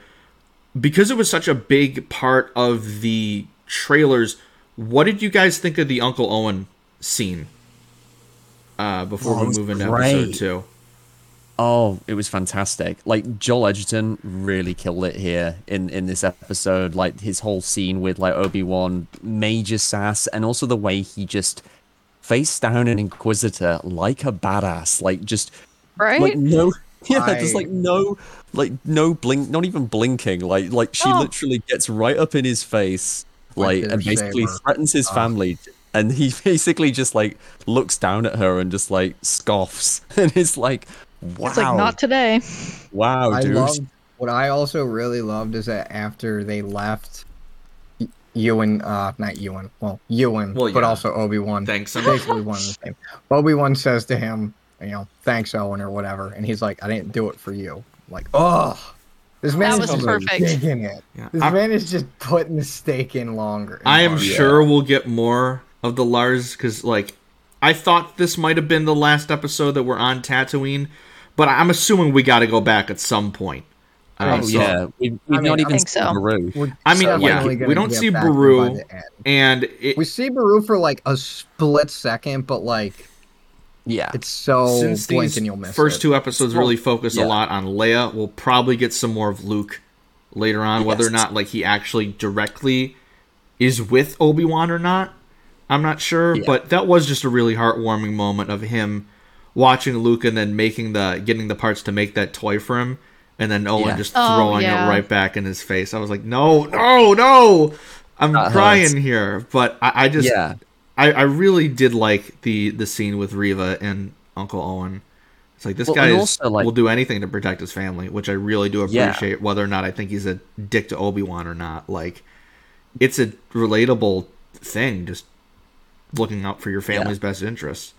S3: because it was such a big part of the trailers. What did you guys think of the Uncle Owen scene? Uh, before
S5: Oh,
S3: we move into
S5: great.
S3: episode two,
S5: Oh, it was fantastic. Like Joel Edgerton really killed it here in in this episode. Like his whole scene with like Obi-Wan, major sass and also the way he just faced down an inquisitor like a badass. Like just
S4: Right?
S5: like no yeah, just
S2: I-
S5: like no like no blink not even blinking. Like like she
S4: No.
S5: literally gets right up in his face like
S2: With
S5: and basically
S2: saber.
S5: threatens his
S2: Oh.
S5: family and he basically just like looks down at her and just like scoffs and it's like wow
S4: It's like not today.
S5: wow
S2: I
S5: dude
S2: loved what I also really loved is that after they left Y- Ewan uh not Ewan, well Ewan,
S3: Well,
S2: but also Obi Wan.
S3: thanks.
S2: Basically one the same. Obi Wan says to him, you know, thanks Owen or whatever, and he's like, I didn't do it for you. like, oh this man
S4: That
S2: is
S4: was perfect.
S2: digging it.
S3: Yeah,
S2: This
S3: I'm-
S2: man is just putting the stake in longer.
S3: I am
S2: harder.
S3: sure we'll get more of the Lars because, like, I thought this might have been the last episode that we're on Tatooine, but I'm assuming we got to go back at some point. Uh, so-
S5: yeah, we've, we've
S2: I
S5: not
S2: mean,
S5: even
S4: I think
S5: seen
S4: so.
S5: Beru.
S2: We're
S3: I mean, yeah, we don't see Beru.
S2: by the end.
S3: and it,
S2: We see Beru for like a split second, but like
S5: Yeah,
S2: it's so
S3: since
S2: blink
S3: these
S2: and you'll miss
S3: first
S2: it.
S3: two episodes
S5: Well,
S3: really focus
S5: yeah.
S3: a lot on Leia, we'll probably get some more of Luke later on. Whether or not like he actually directly is with Obi Wan or not, I'm not sure.
S5: Yeah.
S3: But that was just a really heartwarming moment of him watching Luke and then making the getting the parts to make that toy for him, and then Owen
S5: Yeah.
S3: just
S4: Oh,
S3: throwing
S4: yeah.
S3: it right back in his face. I was like, no, no, no. I'm
S5: That
S3: crying here, but I, I just
S5: yeah,
S3: I, I really did like the the scene with Reva and Uncle Owen. It's like this
S5: Well,
S3: guy is,
S5: like-
S3: will do anything to protect his family, which I really do
S5: Yeah.
S3: appreciate. Whether or not I think he's a dick to Obi Wan or not, like it's a relatable thing. Just looking out for your family's best interests.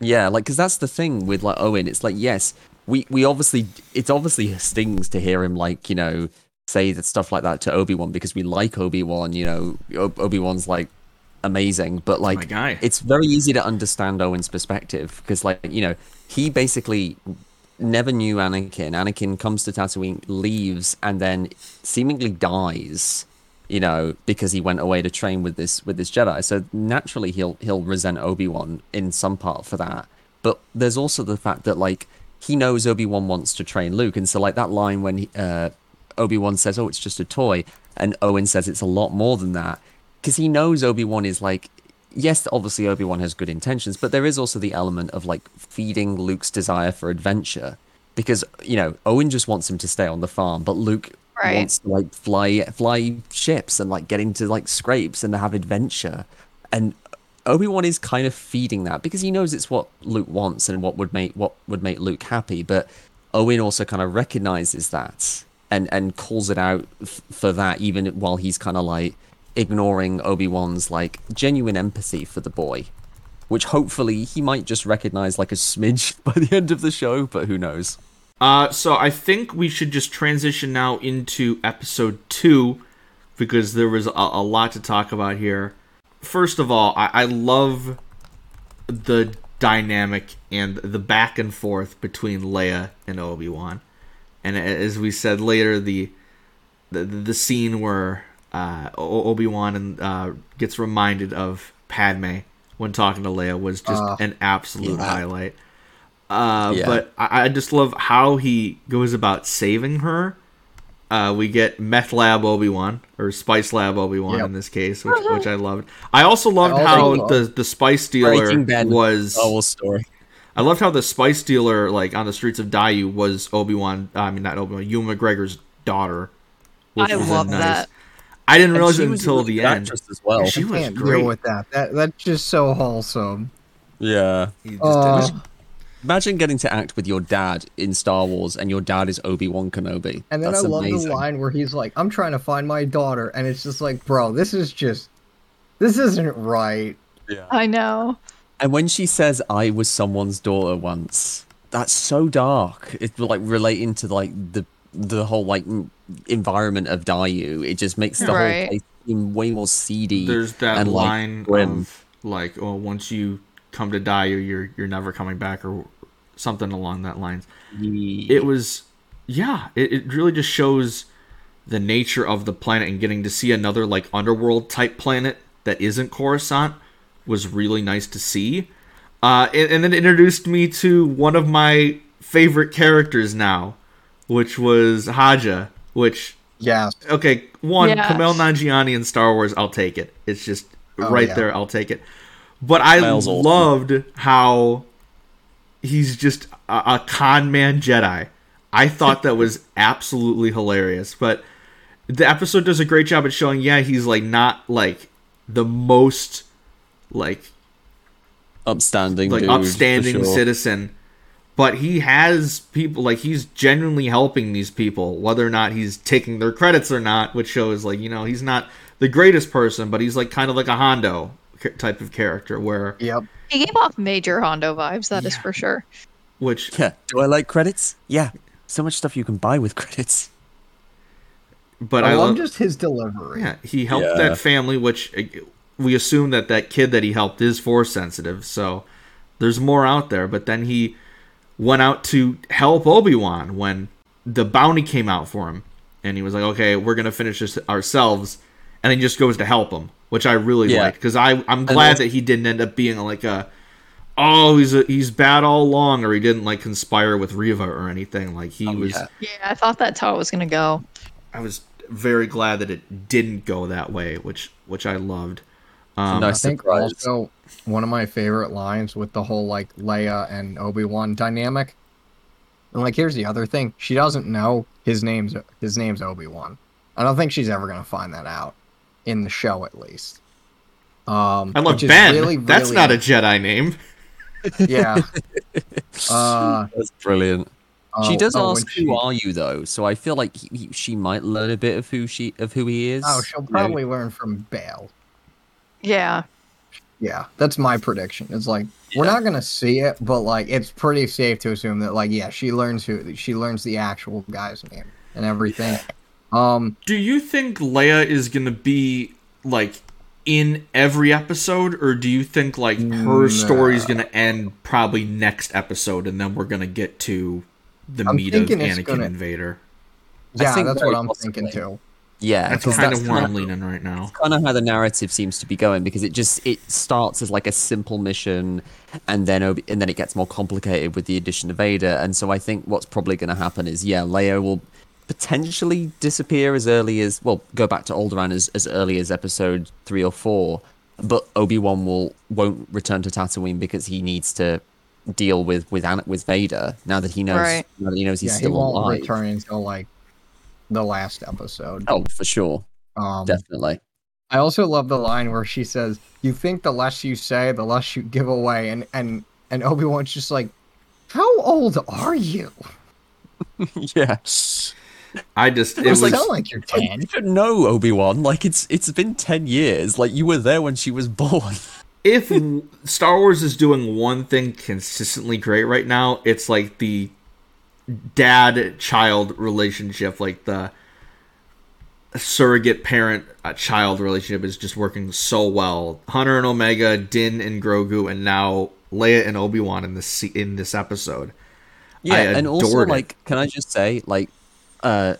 S5: yeah. Like, because that's the thing with like Owen. It's like, yes, we we obviously it's obviously stings to hear him like you know say that stuff like that to Obi Wan because we like Obi Wan. You know, Obi Wan's like amazing, but like it's very easy to understand Owen's perspective because, like, you know, he basically never knew Anakin. Anakin comes to Tatooine, leaves, and then seemingly dies. You know, because he went away to train with this with this Jedi. So naturally, he'll he'll resent Obi Wan in some part for that. But there's also the fact that like he knows Obi Wan wants to train Luke, and so like that line when he, uh, Obi Wan says, "Oh, it's just a toy," and Owen says it's a lot more than that because he knows Obi Wan is like, yes, obviously Obi Wan has good intentions, but there is also the element of like feeding Luke's desire for adventure because you know Owen just wants him to stay on the farm, but Luke
S4: Right.
S5: wants to like fly fly ships and like get into like scrapes and have adventure, and Obi Wan is kind of feeding that because he knows it's what Luke wants and what would make what would make Luke happy, but Owen also kind of recognizes that and and calls it out f- for that even while he's kind of like ignoring Obi-Wan's like genuine empathy for the boy which hopefully he might just recognize like a smidge by the end of the show but who knows
S3: Uh, so I think we should just transition now into episode two because there was a, a lot to talk about here. First of all, I, I love the dynamic and the back and forth between Leia and Obi Wan, and as we said later, the the, the scene where uh, Obi Wan and uh, gets reminded of Padme when talking to Leia was just
S2: Uh,
S3: an absolute
S5: yeah.
S3: highlight. Uh,
S5: Yeah.
S3: But I, I just love how he goes about saving her. Uh, we get Meth Lab Obi Wan or Spice Lab Obi Wan
S2: Yep.
S3: in this case, which, which I loved. I also loved
S2: also
S3: how the the spice dealer
S5: Breaking Bad
S3: was.
S5: whole story
S3: I loved how the spice dealer, like on the streets of Daiyu, was Obi Wan. I mean, not Obi Wan. Ewan McGregor's daughter. which
S4: I
S3: was
S4: love that.
S3: I didn't realize it
S5: she was a
S3: until the end.
S5: actress as well
S3: She
S2: I
S3: was
S2: can't
S3: great.
S2: deal with that. That that's just so wholesome.
S5: yeah
S2: Uh,
S5: imagine getting to act with your dad in Star Wars and your dad is Obi-Wan Kenobi
S2: And then
S5: That's
S2: I love
S5: amazing.
S2: the line where he's like, "I'm trying to find my daughter," and it's just like, bro, this is just, this isn't right.
S5: yeah
S4: I know.
S5: And when she says I was someone's daughter once, that's so dark. It's like relating to like the the whole like m- environment of Daiyu. It just makes the whole
S4: Right.
S5: place seem way more seedy.
S3: There's that
S5: and, like,
S3: line
S5: grim.
S3: of like, "Oh, once you come to die, you're you're never coming back," or something along that lines. It was, yeah, it, it really just shows the nature of the planet and getting to see another like underworld type planet that isn't Coruscant was really nice to see. Uh, and, and then it introduced me to one of my favorite characters now, which was Haja, which
S2: yeah.
S3: okay, one
S4: Yeah.
S3: Kumail Nanjiani in Star Wars, I'll take it. It's just
S2: Oh,
S3: right
S2: yeah.
S3: there, I'll take it. But I
S5: Kumail's awesome.
S3: loved how he's just a, a con man Jedi. I thought that was absolutely hilarious. But the episode does a great job at showing, yeah, he's like not like the most like
S5: upstanding,
S3: like
S5: dude,
S3: upstanding
S5: sure.
S3: citizen but he has people like he's genuinely helping these people whether or not he's taking their credits or not which shows like you know he's not the greatest person but he's like kind of like a hondo type of character where
S2: Yep.
S4: He gave off major Hondo vibes, That is for sure.
S3: which
S5: Yeah. Do I like credits? Yeah. So much stuff you can buy with credits.
S3: but
S2: I,
S3: i,
S2: love
S3: love
S2: just his delivery.
S3: yeah he helped
S5: Yeah.
S3: that family which uh, we assume that that kid that he helped is force sensitive so there's more out there but then he went out to help obi-wan when the bounty came out for him, and he was like, "Okay, we're gonna finish this ourselves," and then he just goes to help him, which I really
S5: Yeah.
S3: liked because I I'm glad that he didn't end up being like a oh he's a, he's bad all along or he didn't like conspire with Reva or anything like he
S5: Oh,
S3: was
S5: yeah.
S4: Yeah, I thought that's how it was gonna go.
S3: I was very glad that it didn't go that way which which I loved um,
S5: Nice
S2: I think also one of my favorite lines with the whole like Leia and Obi Wan dynamic. And like, here's the other thing: she doesn't know his name's his name's Obi Wan. I don't think she's ever gonna find that out in the show, at least. Um,
S3: I love
S2: which
S3: Ben
S2: Really,
S3: that's not a Jedi name
S2: yeah. Uh,
S5: That's brilliant. she
S2: oh,
S5: does
S2: oh,
S5: ask,
S2: when she-
S5: "Who are you?" though, so I feel like he, he- she might learn a bit of who she of who he is.
S2: Oh, she'll
S5: you know?
S2: probably learn from Bail.
S4: Yeah.
S2: Yeah, that's my prediction. It's like we're not gonna see it, but like it's pretty safe to assume that like yeah, she learns who she learns the actual guy's name and everything. Um,
S3: do you think Leia is gonna be like in every episode or do you think like her story is gonna end probably next episode and then we're gonna get to the
S2: I'm
S3: meat of Anakin
S2: gonna-
S3: Invader
S2: yeah,
S5: think
S2: that's what I'm
S5: possibly.
S2: thinking too.
S5: Yeah,
S3: that's
S5: 'cause
S3: kind
S5: that's
S3: of where
S5: kinda-
S3: I'm leaning right now
S5: kind of how the narrative seems to be going because it just it starts as like a simple mission and then Obi- and then it gets more complicated with the addition of Vader and so I think what's probably going to happen is yeah Leia will potentially disappear as early as well go back to Alderaan as, as early as episode 3 or 4 but Obi-Wan will won't return to Tatooine because he needs to deal with with An- with Vader now that he knows
S4: Right.
S5: now that he knows he's
S2: yeah, he
S5: still
S2: won't
S5: alive
S2: return until like the last episode.
S5: oh for sure
S2: Um,
S5: definitely
S2: I also love the line where she says, "You think the less you say, the less you give away," and and and Obi Wan's just like, "How old are you?"
S5: yes.
S3: I just it
S2: It
S3: was
S2: doesn't
S3: like
S2: sound like you're ten.
S5: you should know Obi Wan. Like it's it's been ten years. Like you were there when she was born.
S3: if Star Wars is doing one thing consistently great right now, it's like the dad child relationship, like the surrogate parent child relationship is just working so well. Hunter and Omega, Din and Grogu, and now Leia and Obi Wan in this in this episode.
S5: Yeah, and also
S3: it.
S5: like, can I just say, like, uh,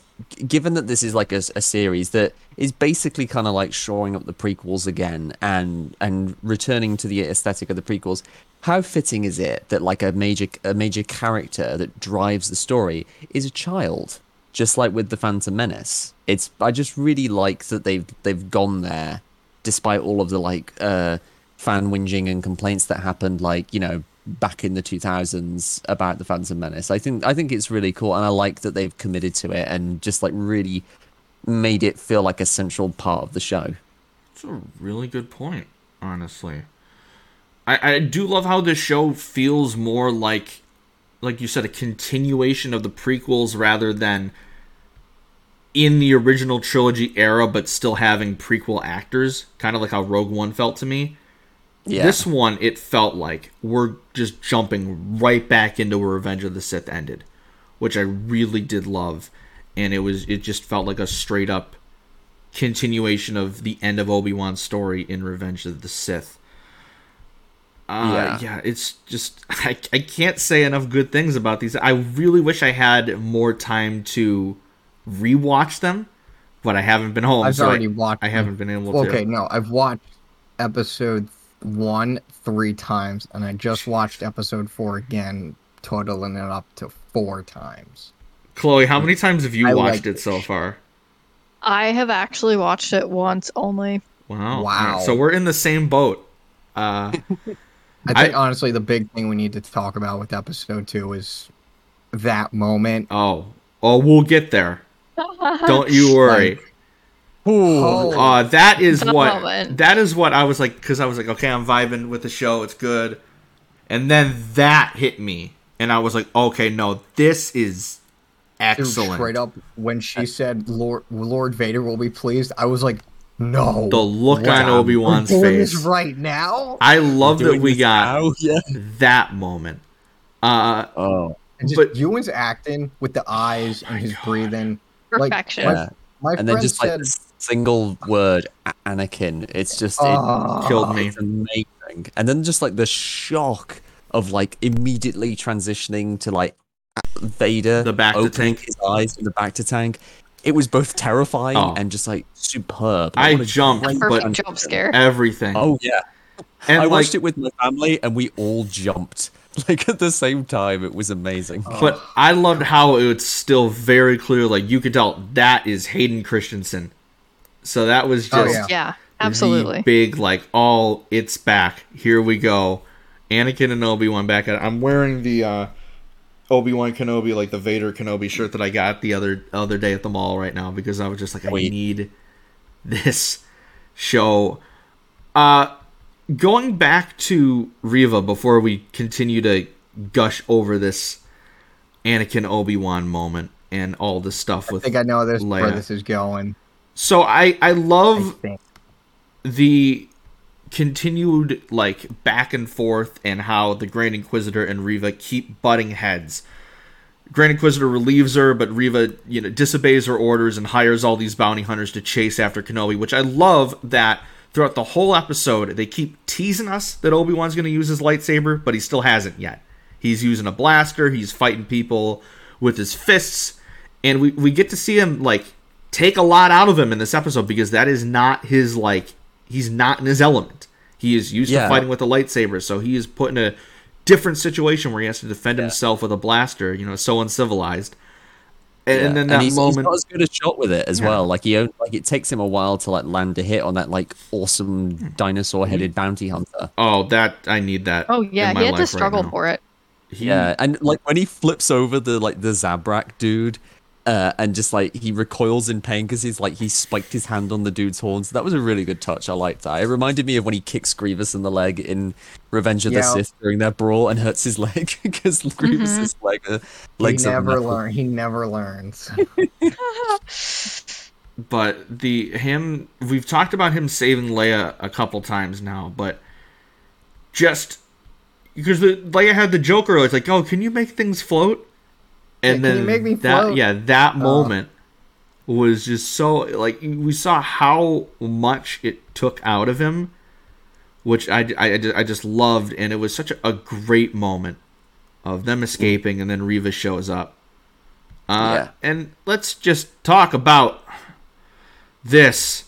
S5: given that this is like a series that is basically kind of like shoring up the prequels again and and returning to the aesthetic of the prequels, how fitting is it that like a major a major character that drives the story is a child, just like with the Phantom Menace. It's I just really like that they've they've gone there, despite all of the like uh, fan whinging and complaints that happened, like you know back in the 2000s about the Phantom Menace. I think I think it's really cool, and I like that they've committed to it and just like really made it feel like a central part of the show.
S3: It's a really good point, honestly. I, I do love how this show feels more like, like you said, a continuation of the prequels rather than in the original trilogy era, but still having prequel actors. Kind of like how Rogue One felt to me.
S5: Yeah,
S3: This one, it felt like we're just jumping right back into where Revenge of the Sith ended, which I really did love, and it was it just felt like a straight up continuation of the end of Obi Wan's story in Revenge of the Sith. Uh,
S5: Yeah.
S3: yeah, it's just I, I can't say enough good things about these. I really wish I had more time to rewatch them, but I haven't been home.
S2: I've
S3: so I-
S2: already watched.
S3: I haven't been able to.
S2: Okay, no, I've watched episode one three times, and I just watched episode four again, totaling it up to four times.
S3: Chloe, how many times have you
S2: I
S3: watched it
S2: it.
S3: so far?
S4: I have actually watched it once only.
S3: Wow.
S2: Wow.
S3: Alright, So we're in the same boat. Uh,
S2: I think
S3: I-
S2: honestly, the big thing we need to talk about with episode two is that moment.
S3: oh, oh, we'll get there. Don't you worry.
S2: Oh,
S3: Uh, that is
S4: The
S3: what
S4: moment.
S3: that is what I was like because I was like, okay, I'm vibing with the show. It's good, and then that hit me, and I was like, okay, no, this is excellent.
S2: straight up when she said Lord Lord Vader will be pleased, I was like, no.
S3: The look
S2: Wow.
S3: on Obi Wan's
S2: We're
S3: face.
S2: right now.
S3: I love that we got
S5: now? Yeah.
S3: that moment. Uh,
S5: Oh,
S2: And just
S3: But-
S2: Ewan's acting with the eyes and his breathing. Like,
S4: Perfection.
S2: my-
S5: yeah.
S2: My
S5: And then
S2: friend
S5: just
S2: said,
S5: the single word, Anakin. It's just it,
S3: killed me.
S5: It's amazing. And then just like the shock of like immediately transitioning to like Vader
S3: The bacta
S5: opening
S3: tank.
S5: his eyes in the bacta tank. It was both terrifying
S3: Oh.
S5: and just like superb.
S3: I
S5: What a
S3: jumped,
S5: great
S3: but-
S4: Perfect jump scare.
S3: Everything.
S5: Oh yeah,
S3: and
S5: I
S3: like,
S5: watched it with my family and we all jumped like at the same time. It was amazing.
S3: But I loved how it was still very clear, like you could tell that is Hayden Christensen. So that was just
S2: Oh, yeah.
S4: Yeah,
S3: the
S4: absolutely.
S3: big like, all it's back. Here we go. Anakin and Obi Wan back at. I'm wearing the uh, Obi Wan Kenobi, like the Vader Kenobi shirt that I got the other other day at the mall right now because I was just like, I need this show. Uh, going back to Reva before we continue to gush over this Anakin Obi Wan moment and all the stuff with.
S2: I think I know this where this is going.
S3: So I I
S2: I
S3: love
S2: think.
S3: the continued like back and forth and how the Grand Inquisitor and Reva keep butting heads. Grand Inquisitor relieves her, but Reva, you know, disobeys her orders and hires all these bounty hunters to chase after Kenobi, which I love that throughout the whole episode they keep teasing us that Obi-Wan's going to use his lightsaber, but he still hasn't yet. He's using a blaster, he's fighting people with his fists, and we we get to see him like take a lot out of him in this episode because that is not his like he's not in his element. He is used to fighting with a lightsaber, so he is put in a different situation where he has to defend
S5: Yeah.
S3: himself with a blaster. You know, so uncivilized. And,
S5: Yeah,
S3: and then that
S5: he's,
S3: moment,
S5: he's not as good a shot with it as
S3: Yeah.
S5: well. Like he own, like it takes him a while to like land a hit on that like awesome dinosaur mm-hmm. headed bounty hunter.
S3: oh, that I need that.
S4: Oh yeah,
S3: in my
S4: he had to struggle
S3: right
S4: for it.
S3: He-
S5: Yeah, and like when he flips over the like the Zabrak dude, uh, and just like he recoils in pain because he's like he spiked his hand on the dude's horns. That was a really good touch. I liked that. It reminded me of when he kicks Grievous in the leg in Revenge of the
S2: Yeah.
S5: Sith during their brawl and hurts his leg because Grievous's leg uh, legs
S2: he never
S5: metal.
S2: learn. He never learns.
S3: but the him we've talked about him saving Leia a couple times now, but just because the Leia had the Joker, it's like, oh, can you make things float? And
S2: Yeah,
S3: then
S2: you make me
S3: that yeah, that moment was just so like we saw how much it took out of him, which I I, I just, loved, and it was such a, a great moment of them escaping, and then Reva shows up. Uh,
S5: Yeah.
S3: And let's just talk about this.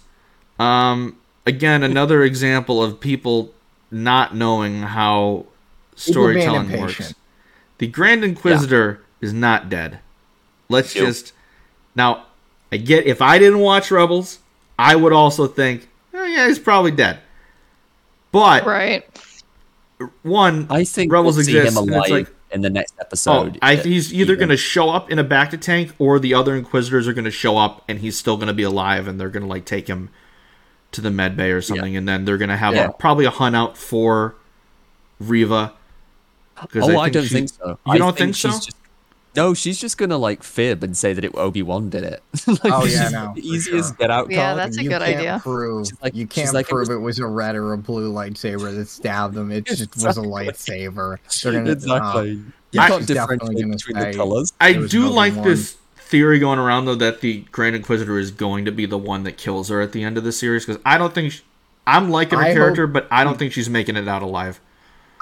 S3: Um, again, another example of people not knowing how storytelling works. The Grand Inquisitor is not dead. Let's
S5: Nope.
S3: just now. I get if I didn't watch Rebels, I would also think, oh, yeah, he's probably dead. But
S4: Right.
S3: one,
S5: I think
S3: Rebels
S5: we'll see
S3: exist,
S5: him
S3: and it's
S5: alive
S3: like,
S5: in the next
S3: Oh,
S5: episode.
S3: I,
S5: uh,
S3: he's either going to show up in a bacta tank, or the other Inquisitors are going to show up, and he's still going to be alive, and they're going to like take him to the med bay or something, and then they're going to have
S5: Yeah.
S3: a, probably a hunt out for Reva. 'cause
S5: Oh, I, don't
S3: she-
S5: think so.
S3: You
S5: I
S3: don't think,
S5: she's
S3: so?
S5: Just, no, she's just gonna like fib and say that it Obi Wan did it. like,
S2: Oh, yeah, no,
S5: easiest
S2: sure.
S5: get out
S4: Yeah,
S5: card.
S4: that's a
S2: you
S4: good
S2: can't
S4: idea.
S2: Prove,
S5: like-
S2: you can't
S5: like, it
S2: prove
S5: was-
S2: it was a red or a blue lightsaber that stabbed them. It just was a lightsaber. They're gonna,
S5: exactly.
S2: uh,
S5: you
S3: I-
S5: can't
S2: definitely
S5: differentiate
S2: gonna
S5: between the
S2: say-
S5: colors.
S3: I do
S2: Obi-Wan.
S3: like this theory going around though that the Grand Inquisitor is going to be the one that kills her at the end of the series because I don't think sh I'm liking her
S2: I hope-
S3: character, but I don't think she's making it out alive.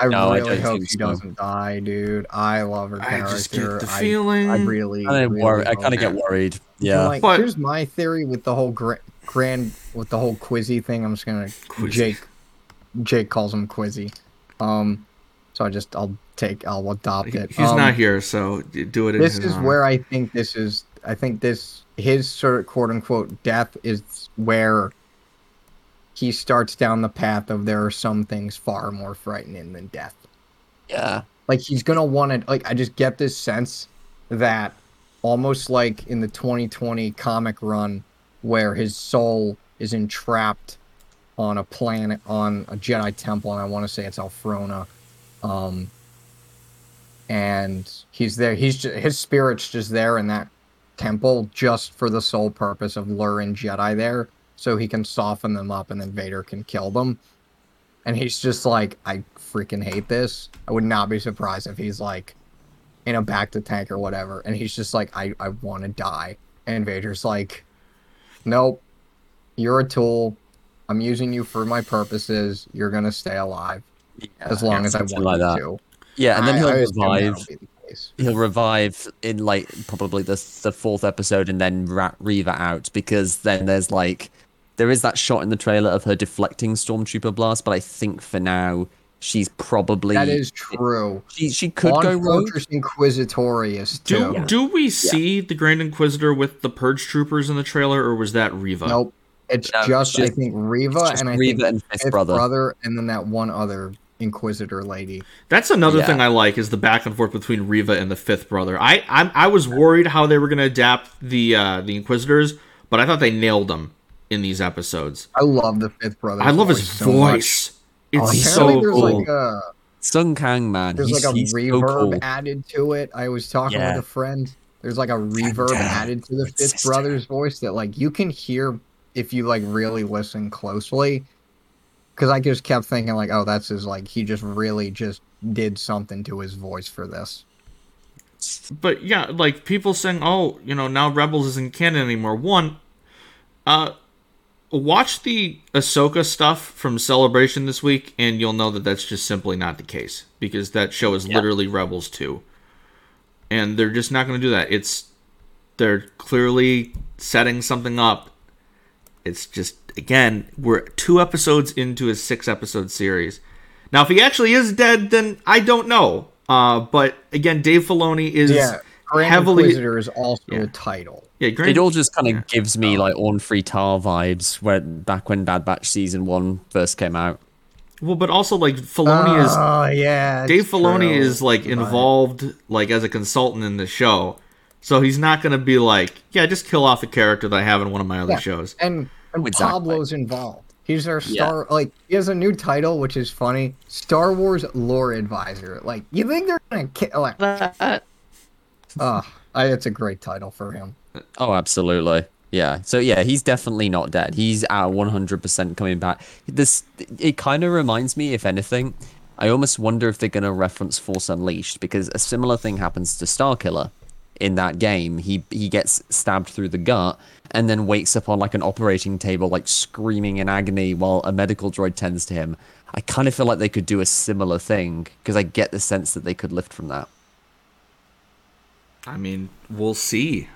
S2: I
S5: No,
S2: really
S5: don't
S2: hope
S5: think
S2: she
S5: so.
S2: doesn't die, dude. I love her character.
S3: I just get the feeling.
S2: I, really,
S5: I,
S2: really
S5: worry, I kind of get worried. Yeah.
S2: Like,
S3: But-
S2: here's my theory with the whole gra- grand with the whole quizzy thing. I'm just gonna
S3: Quizzy.
S2: Jake. Jake calls him quizzy. Um, so I just I'll take I'll adopt it.
S3: he's
S2: Um,
S3: not here, so do it. In
S2: This
S3: his
S2: is
S3: honor.
S2: where I think this is. I think this his sort of quote unquote death is where he starts down the path of there are some things far more frightening than death
S5: yeah.
S2: like he's gonna want to like i just get this sense that almost like in the 2020 comic run where his soul is entrapped on a planet on a jedi temple and i want to say it's alfrona um and he's there he's just, his spirit's just there in that temple just for the sole purpose of luring jedi there so he can soften them up and then vader can kill them and he's just like, I freaking hate this. I would not be surprised if he's like in a bacta tank or whatever, and he's just like, I, I want to die. And Vader's like, Nope, you're a tool. I'm using you for my purposes. You're gonna stay alive as long
S5: yeah,
S2: as I want
S5: like that.
S2: to.
S5: Yeah, and then
S2: I-
S5: he'll
S2: I
S5: revive.
S2: the
S5: he'll revive in like probably the the fourth episode and then rat Reva out because then there's like there is that shot in the trailer of her deflecting stormtrooper blast, but I think for now she's probably
S2: That is true.
S5: she she could
S2: On
S5: go rogue.
S2: Fortress Inquisitorius
S3: Do
S2: too.
S3: do we see the Grand Inquisitor with the Purge Troopers in the trailer, or was that Reva?
S2: Nope. It's
S5: No,
S2: just,
S5: it's
S2: I think Reva
S5: it's just
S2: and I
S5: Reva
S2: think
S5: and Fifth
S2: Fifth
S5: Brother.
S2: brother. and then that one other Inquisitor lady.
S3: That's another
S5: Yeah.
S3: thing I like is the back and forth between Reva and the Fifth Brother. I I'm, I was worried how they were going to adapt the uh, the Inquisitors, but I thought they nailed them in these episodes.
S2: I love the Fifth brother.
S3: I love his
S2: so much.
S3: voice.
S2: Oh,
S3: It's
S2: apparently
S3: so
S2: there's
S3: cool.
S2: like a
S5: Sung Kang man,
S2: there's
S5: he's,
S2: like a
S5: he's so
S2: reverb
S5: cool.
S2: added to it. I was talking
S5: Yeah.
S2: with a friend. There's like a reverb
S5: Santa,
S2: added to the Fifth
S5: sister.
S2: brother's voice that like you can hear if you like really listen closely. Because I just kept thinking like, oh, that's his like he just really just did something to his voice for this.
S3: but yeah, like people saying, "Oh, you know, now Rebels isn't canon anymore." One, uh, watch the Ahsoka stuff from Celebration this week, and you'll know that that's just simply not the case because that show is
S5: Yeah.
S3: literally Rebels two, and they're just not going to do that. It's they're clearly setting something up. It's just again, we're two episodes into a six episode series. Now, if he actually is dead, then I don't know. Uh, but again, Dave Filoni is
S2: Yeah, Grand
S3: heavily
S2: Inquisitor is also
S3: Yeah.
S2: a title.
S3: Yeah. Grand,
S5: It all just kind of
S3: Yeah.
S5: gives me like Orn Free Taa vibes when back when Bad Batch season one first came out.
S3: well, but also like Filoni is
S2: Oh yeah,
S3: Dave
S2: it's
S3: Filoni
S2: true.
S3: is like involved like as a consultant in the show, so he's not gonna be like, yeah, just kill off a character that I have in one of my other
S2: Yeah.
S3: shows.
S2: and and
S5: Exactly.
S2: Pablo's involved. He's our
S5: Yeah.
S2: star. Like he has a new title, which is funny. Star Wars lore advisor. Like you think they're gonna kill? Like,
S4: That-
S2: uh, I, it's a great title for him.
S5: Oh, absolutely. Yeah. So yeah, he's definitely not dead. He's at 100% coming back. This it kind of reminds me, if anything, I almost wonder if they're going to reference Force Unleashed because a similar thing happens to Starkiller in that game. He he gets stabbed through the gut and then wakes up on like an operating table, like screaming in agony while a medical droid tends to him. I kind of feel like they could do a similar thing because I get the sense that they could lift from that.
S3: I mean, we'll see.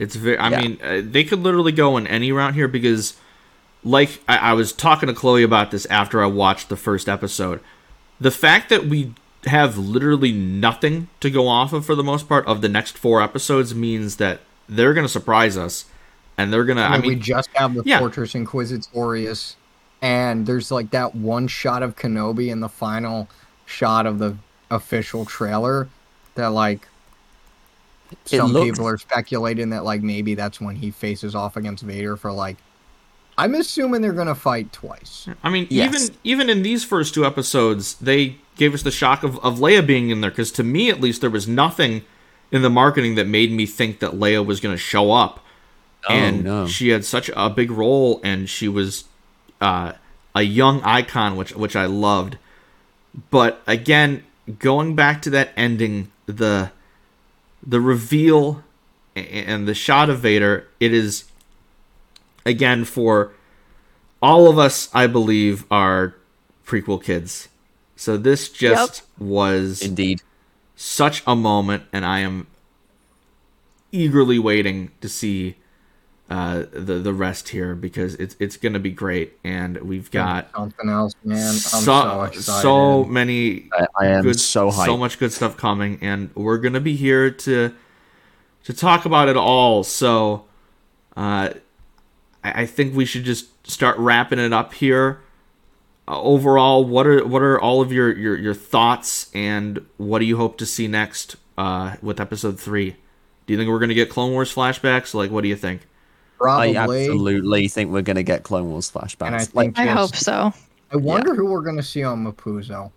S3: It's very. I
S5: Yeah.
S3: mean, uh, they could literally go in any route here because, like, I, I was talking to Chloe about this after I watched the first episode. The fact that we have literally nothing to go off of for the most part of the next four episodes means that they're going to surprise us, and they're going to.
S2: I
S3: I
S2: mean, we just have the
S3: yeah.
S2: Fortress Inquisitorius, and there's like that one shot of Kenobi in the final shot of the official trailer that like
S5: It
S2: some
S5: looked-
S2: people are speculating that like maybe that's when he faces off against Vader for like I'm assuming they're gonna fight twice.
S3: I mean,
S5: Yes.
S3: even even in these first two episodes, they gave us the shock of, of Leia being in there because to me, at least, there was nothing in the marketing that made me think that Leia was going to show up.
S5: Oh,
S3: and
S5: no.
S3: she had such a big role, and she was uh, a young icon, which which I loved. But again, going back to that ending, the the reveal and the shot of Vader, it is again for all of us, I believe, are prequel kids. So this just was
S5: Indeed.
S3: such a moment, and I am eagerly waiting to see uh, the the rest here because it's it's gonna be great, and we've got
S2: something else, man. I'm so,
S3: so
S2: excited.
S3: so many
S5: I, I am
S3: good,
S5: so hyped.
S3: so much good stuff coming, and we're gonna be here to to talk about it all. So, uh, I, I think we should just start wrapping it up here. Uh, overall, what are what are all of your, your your thoughts, and what do you hope to see next uh, with episode three? Do you think we're gonna get Clone Wars flashbacks? Like, what do you think?
S2: Probably.
S5: I absolutely think we're gonna get Clone Wars flashbacks.
S2: And I
S5: like,
S4: I hope so.
S2: I wonder who we're gonna see on Mapuzo.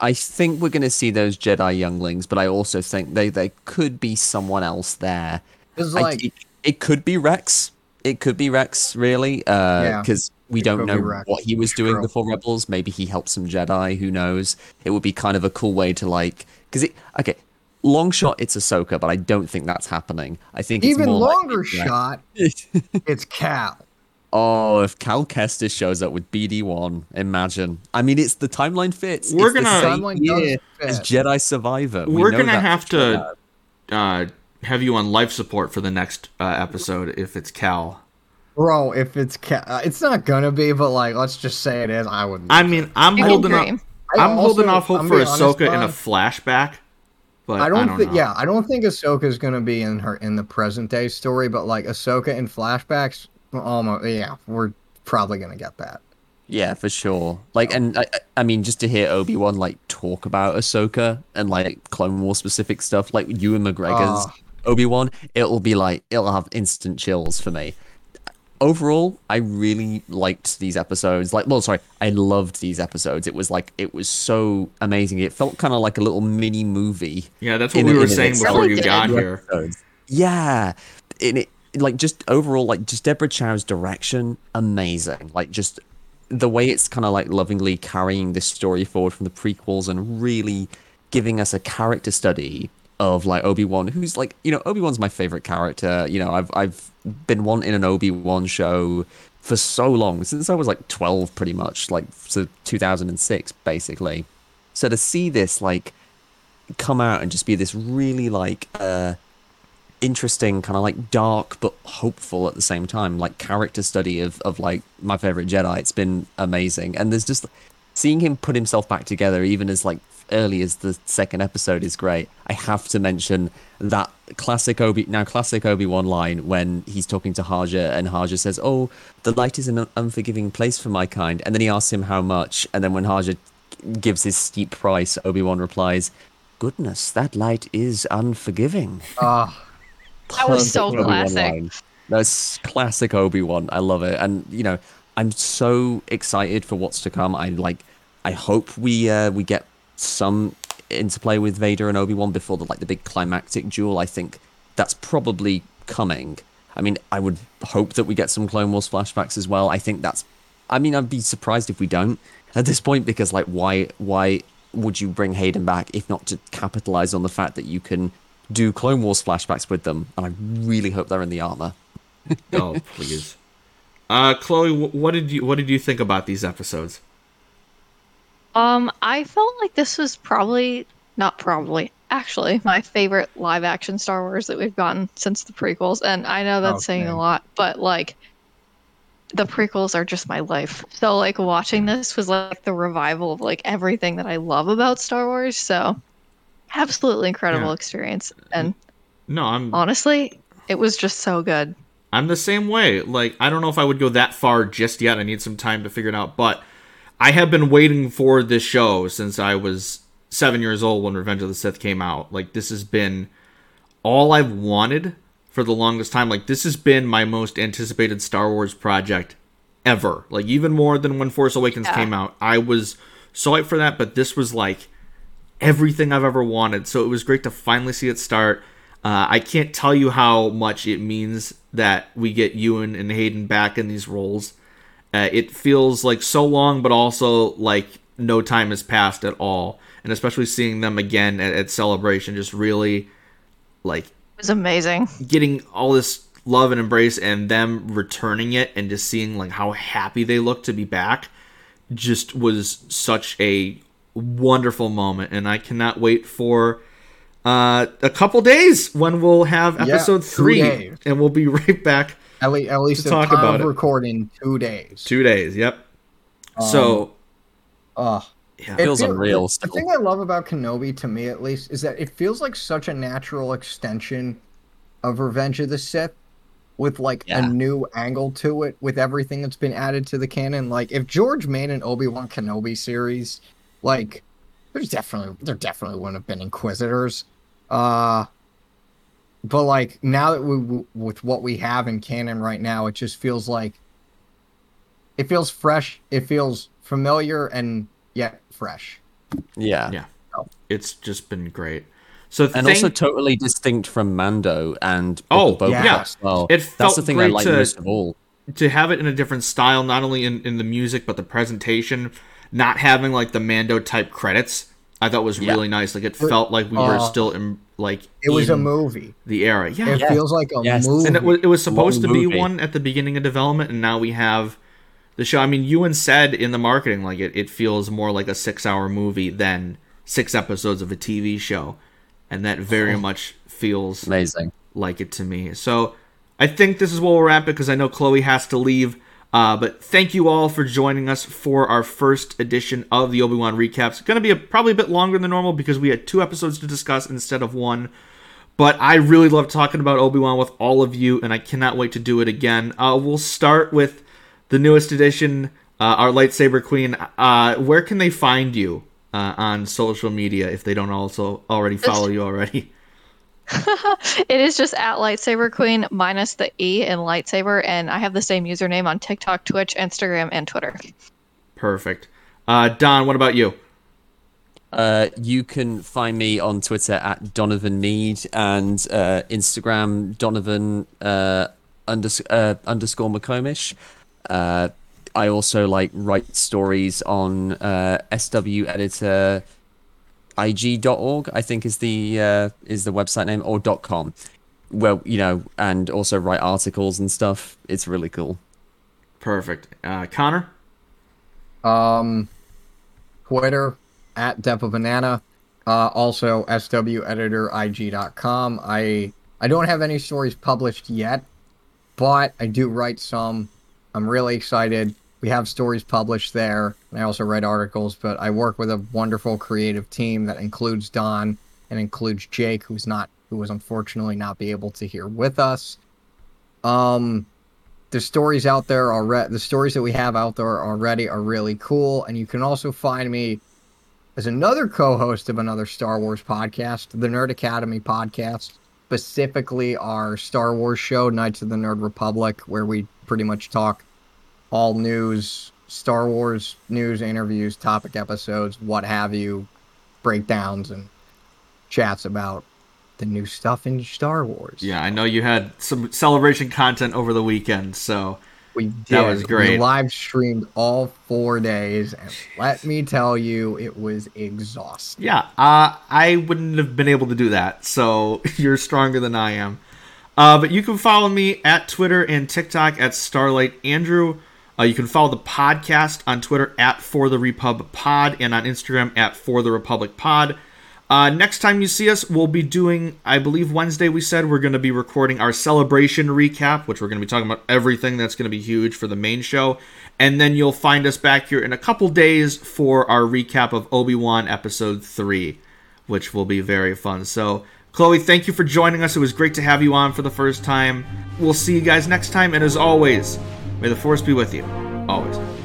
S5: I think we're gonna see those Jedi younglings, but I also think they they could be someone else there.
S2: It's
S5: I- it, it could be Rex. It could be Rex, really, uh,
S2: Yeah,
S5: because we don't know what he was doing
S2: true.
S5: before Rebels. Maybe he helped some Jedi. Who knows? It would be kind of a cool way to like, because it okay. Long shot, it's Ahsoka, but I don't think that's happening. I think it's
S2: even
S5: more
S2: longer
S5: likely Rex.
S2: shot. It's Cal.
S5: Oh, if Cal Kestis shows up with BD1, imagine. I mean, it's the timeline fits.
S3: We're
S5: It's
S3: gonna-
S5: same
S2: Timeline does
S5: as. Jedi Survivor. We
S3: We're
S5: know
S3: gonna have to uh, have you on life support for the next uh, episode if it's Cal.
S2: Bro, if it's Cal, uh, it's not gonna be, but like, let's just say it is. I wouldn't.
S3: I mean, I'm holding up.
S2: I
S3: I'm holding off hope
S2: I'm
S3: for
S2: being honest,
S3: Ahsoka in a flashback. But
S2: I don't, think. Yeah, I don't think Ahsoka is gonna be in her in the present day story, but like Ahsoka in flashbacks, almost. Yeah, we're probably gonna get that.
S5: Yeah, for sure. Like, and I, I- I mean, just to hear Obi Wan like talk about Ahsoka and like Clone War specific stuff, like Ewan McGregor's
S2: Ah.
S5: Obi Wan, it'll be like it'll have instant chills for me. Overall, I really liked these episodes. Like, well, sorry, I loved these episodes. It was like it was so amazing. It felt kind of like a little mini movie.
S3: Yeah, that's what
S5: in-
S3: we were saying before
S4: Really
S3: you
S4: did.
S3: got here.
S5: episodes. Yeah, and it like just overall like just Deborah Chow's direction amazing. Like just the way it's kind of like lovingly carrying this story forward from the prequels and really giving us a character study of like Obi-Wan who's like you know Obi-Wan's my favorite character. You know, I've I've been wanting an Obi-Wan show for so long since I was like 12 pretty much like so 2006 basically. So to see this like come out and just be this really like uh interesting kind of like dark but hopeful at the same time like character study of of like my favorite jedi it's been amazing and there's just seeing him put himself back together even as like early as the second episode is great i have to mention that classic obi now classic obi-wan line when he's talking to haja and haja says oh the light is an unforgiving place for my kind and then he asks him how much and then when haja gives his steep price obi-wan replies goodness that light is unforgiving
S2: Ah,
S4: That was so
S5: Obi-Wan
S4: classic.
S5: line. That's classic Obi Wan. I love it, and you know, I'm so excited for what's to come. I like. I hope we uh, we get some interplay with Vader and Obi Wan before the like the big climactic duel. I think that's probably coming. I mean, I would hope that we get some Clone Wars flashbacks as well. I think that's. I mean, I'd be surprised if we don't at this point because like, why why would you bring Hayden back if not to capitalize on the fact that you can do Clone Wars flashbacks with them? And I really hope they're in the armor.
S3: Oh, please. Uh, Chloe, what did you what did you think about these episodes?
S4: Um, I felt like this was probably not probably actually my favorite live action Star Wars that we've gotten since the prequels, and I know that's saying a lot, but like the prequels are just my life. So like watching this was like the revival of like everything that I love about Star Wars. So absolutely incredible
S3: Yeah.
S4: experience, and
S3: No, I'm
S4: honestly, it was just so good.
S3: I'm the same way. Like, I don't know if I would go that far just yet. I need some time to figure it out. But I have been waiting for this show since I was seven years old when Revenge of the Sith came out. Like, this has been all I've wanted for the longest time. Like, this has been my most anticipated Star Wars project ever. Like, even more than when Force Awakens
S4: Yeah.
S3: came out. I was so hyped for that, but this was like everything I've ever wanted. So it was great to finally see it start. Uh, I can't tell you how much it means that we get Ewan and Hayden back in these roles. Uh, it feels like so long, but also like no time has passed at all. And especially seeing them again at, at Celebration, just really like
S4: It was amazing.
S3: getting all this love and embrace and them returning it and just seeing like how happy they look to be back just was such a wonderful moment and i cannot wait for uh a couple days when we'll have episode
S2: two
S3: three and we'll be right back
S2: at least, at least
S3: To talk about it.
S2: recording two days.
S3: two days yep
S2: Um,
S3: so
S2: Uh,
S3: yeah
S2: it
S5: Feels
S2: feel-
S5: unreal
S2: The thing I love about Kenobi, to me at least, is that it feels like such a natural extension of Revenge of the Sith, with like
S5: Yeah.
S2: a new angle to it, with everything that's been added to the canon. Like if George made an Obi Wan Kenobi series, like there's definitely there definitely wouldn't have been Inquisitors. Uh, but like now that we with what we have in canon right now, it just feels like it feels fresh. It feels familiar and yet fresh.
S5: Yeah.
S3: Yeah. it's just been great so
S5: And
S3: thank-
S5: also totally distinct from Mando and
S3: Oh,
S5: Boba Fett
S2: yeah.
S5: as well.
S3: It
S5: That's
S3: felt
S5: the thing
S3: great
S5: I like
S3: to-
S5: most of all.
S3: to have it in a different style, not only in, in the music but the presentation, not having like the Mando type credits I thought was
S5: Yeah.
S3: really nice. Like it felt like we were
S2: Uh,
S3: still in like
S2: It was a movie.
S3: the era. Yeah,
S2: It
S5: Yeah.
S2: feels like a
S5: Yes.
S2: movie.
S3: and it was, it was supposed to be
S5: movie.
S3: one at the beginning of development and now we have the show i mean ewan said in the marketing like it, it feels more like a six hour movie than six episodes of a tv show and that very much feels
S5: Amazing.
S3: like it to me so i think this is where we'll wrap it because i know chloe has to leave uh, but thank you all for joining us for our first edition of the obi-wan recaps going to be a, probably a bit longer than normal because we had two episodes to discuss instead of one but I really love talking about Obi Wan with all of you, and I cannot wait to do it again. Uh, we'll start with the newest edition, uh, our lightsaber queen. Uh, where can they find you uh, on social media if they don't also already follow you already?
S4: It is just at lightsaber queen minus the e in lightsaber, and I have the same username on TikTok, Twitch, Instagram, and Twitter.
S3: Perfect. Uh, Don, what about you?
S5: Uh, you can find me on Twitter at Donovan Mead and uh, Instagram Donovan uh, unders- uh, underscore McComish. Uh, I also like write stories on uh, SW Editor ig.org i think is the uh, is the website name or com well you know and also write articles and stuff it's really cool
S3: Perfect. Uh, Connor?
S2: Um, Twitter at Depa Banana. Uh, also sweditor.ig.com. I I don't have any stories published yet, but I do write some. I'm really excited. We have stories published there, and I also write articles. But I work with a wonderful creative team that includes Don and includes Jake, who's not who was unfortunately not be able to hear with us. Um, the stories out there already the stories that we have out there already are really cool and you can also find me as another co-host of another star wars podcast the nerd academy podcast specifically our star wars show knights of the nerd republic where we pretty much talk all news star wars news interviews topic episodes what have you breakdowns and chats about the new stuff in star wars
S3: Yeah, I know you had some celebration content over the weekend, so
S2: We did.
S3: That was great.
S2: We live streamed all four days, and let me tell you, it was exhausting.
S3: Yeah, uh, I wouldn't have been able to do that. So you're stronger than I am. Uh, but you can follow me at Twitter and TikTok at Starlight Andrew. Uh, you can follow the podcast on Twitter at For the Repub Pod and on Instagram at For the Republic Pod. Uh, next time you see us, we'll be doing, I believe Wednesday we said we're going to be recording our celebration recap, which we're going to be talking about everything that's going to be huge for the main show. And then you'll find us back here in a couple days for our recap of Obi Wan Episode 3, which will be very fun. So, Chloe, thank you for joining us. It was great to have you on for the first time. We'll see you guys next time. And as always, may the Force be with you. Always.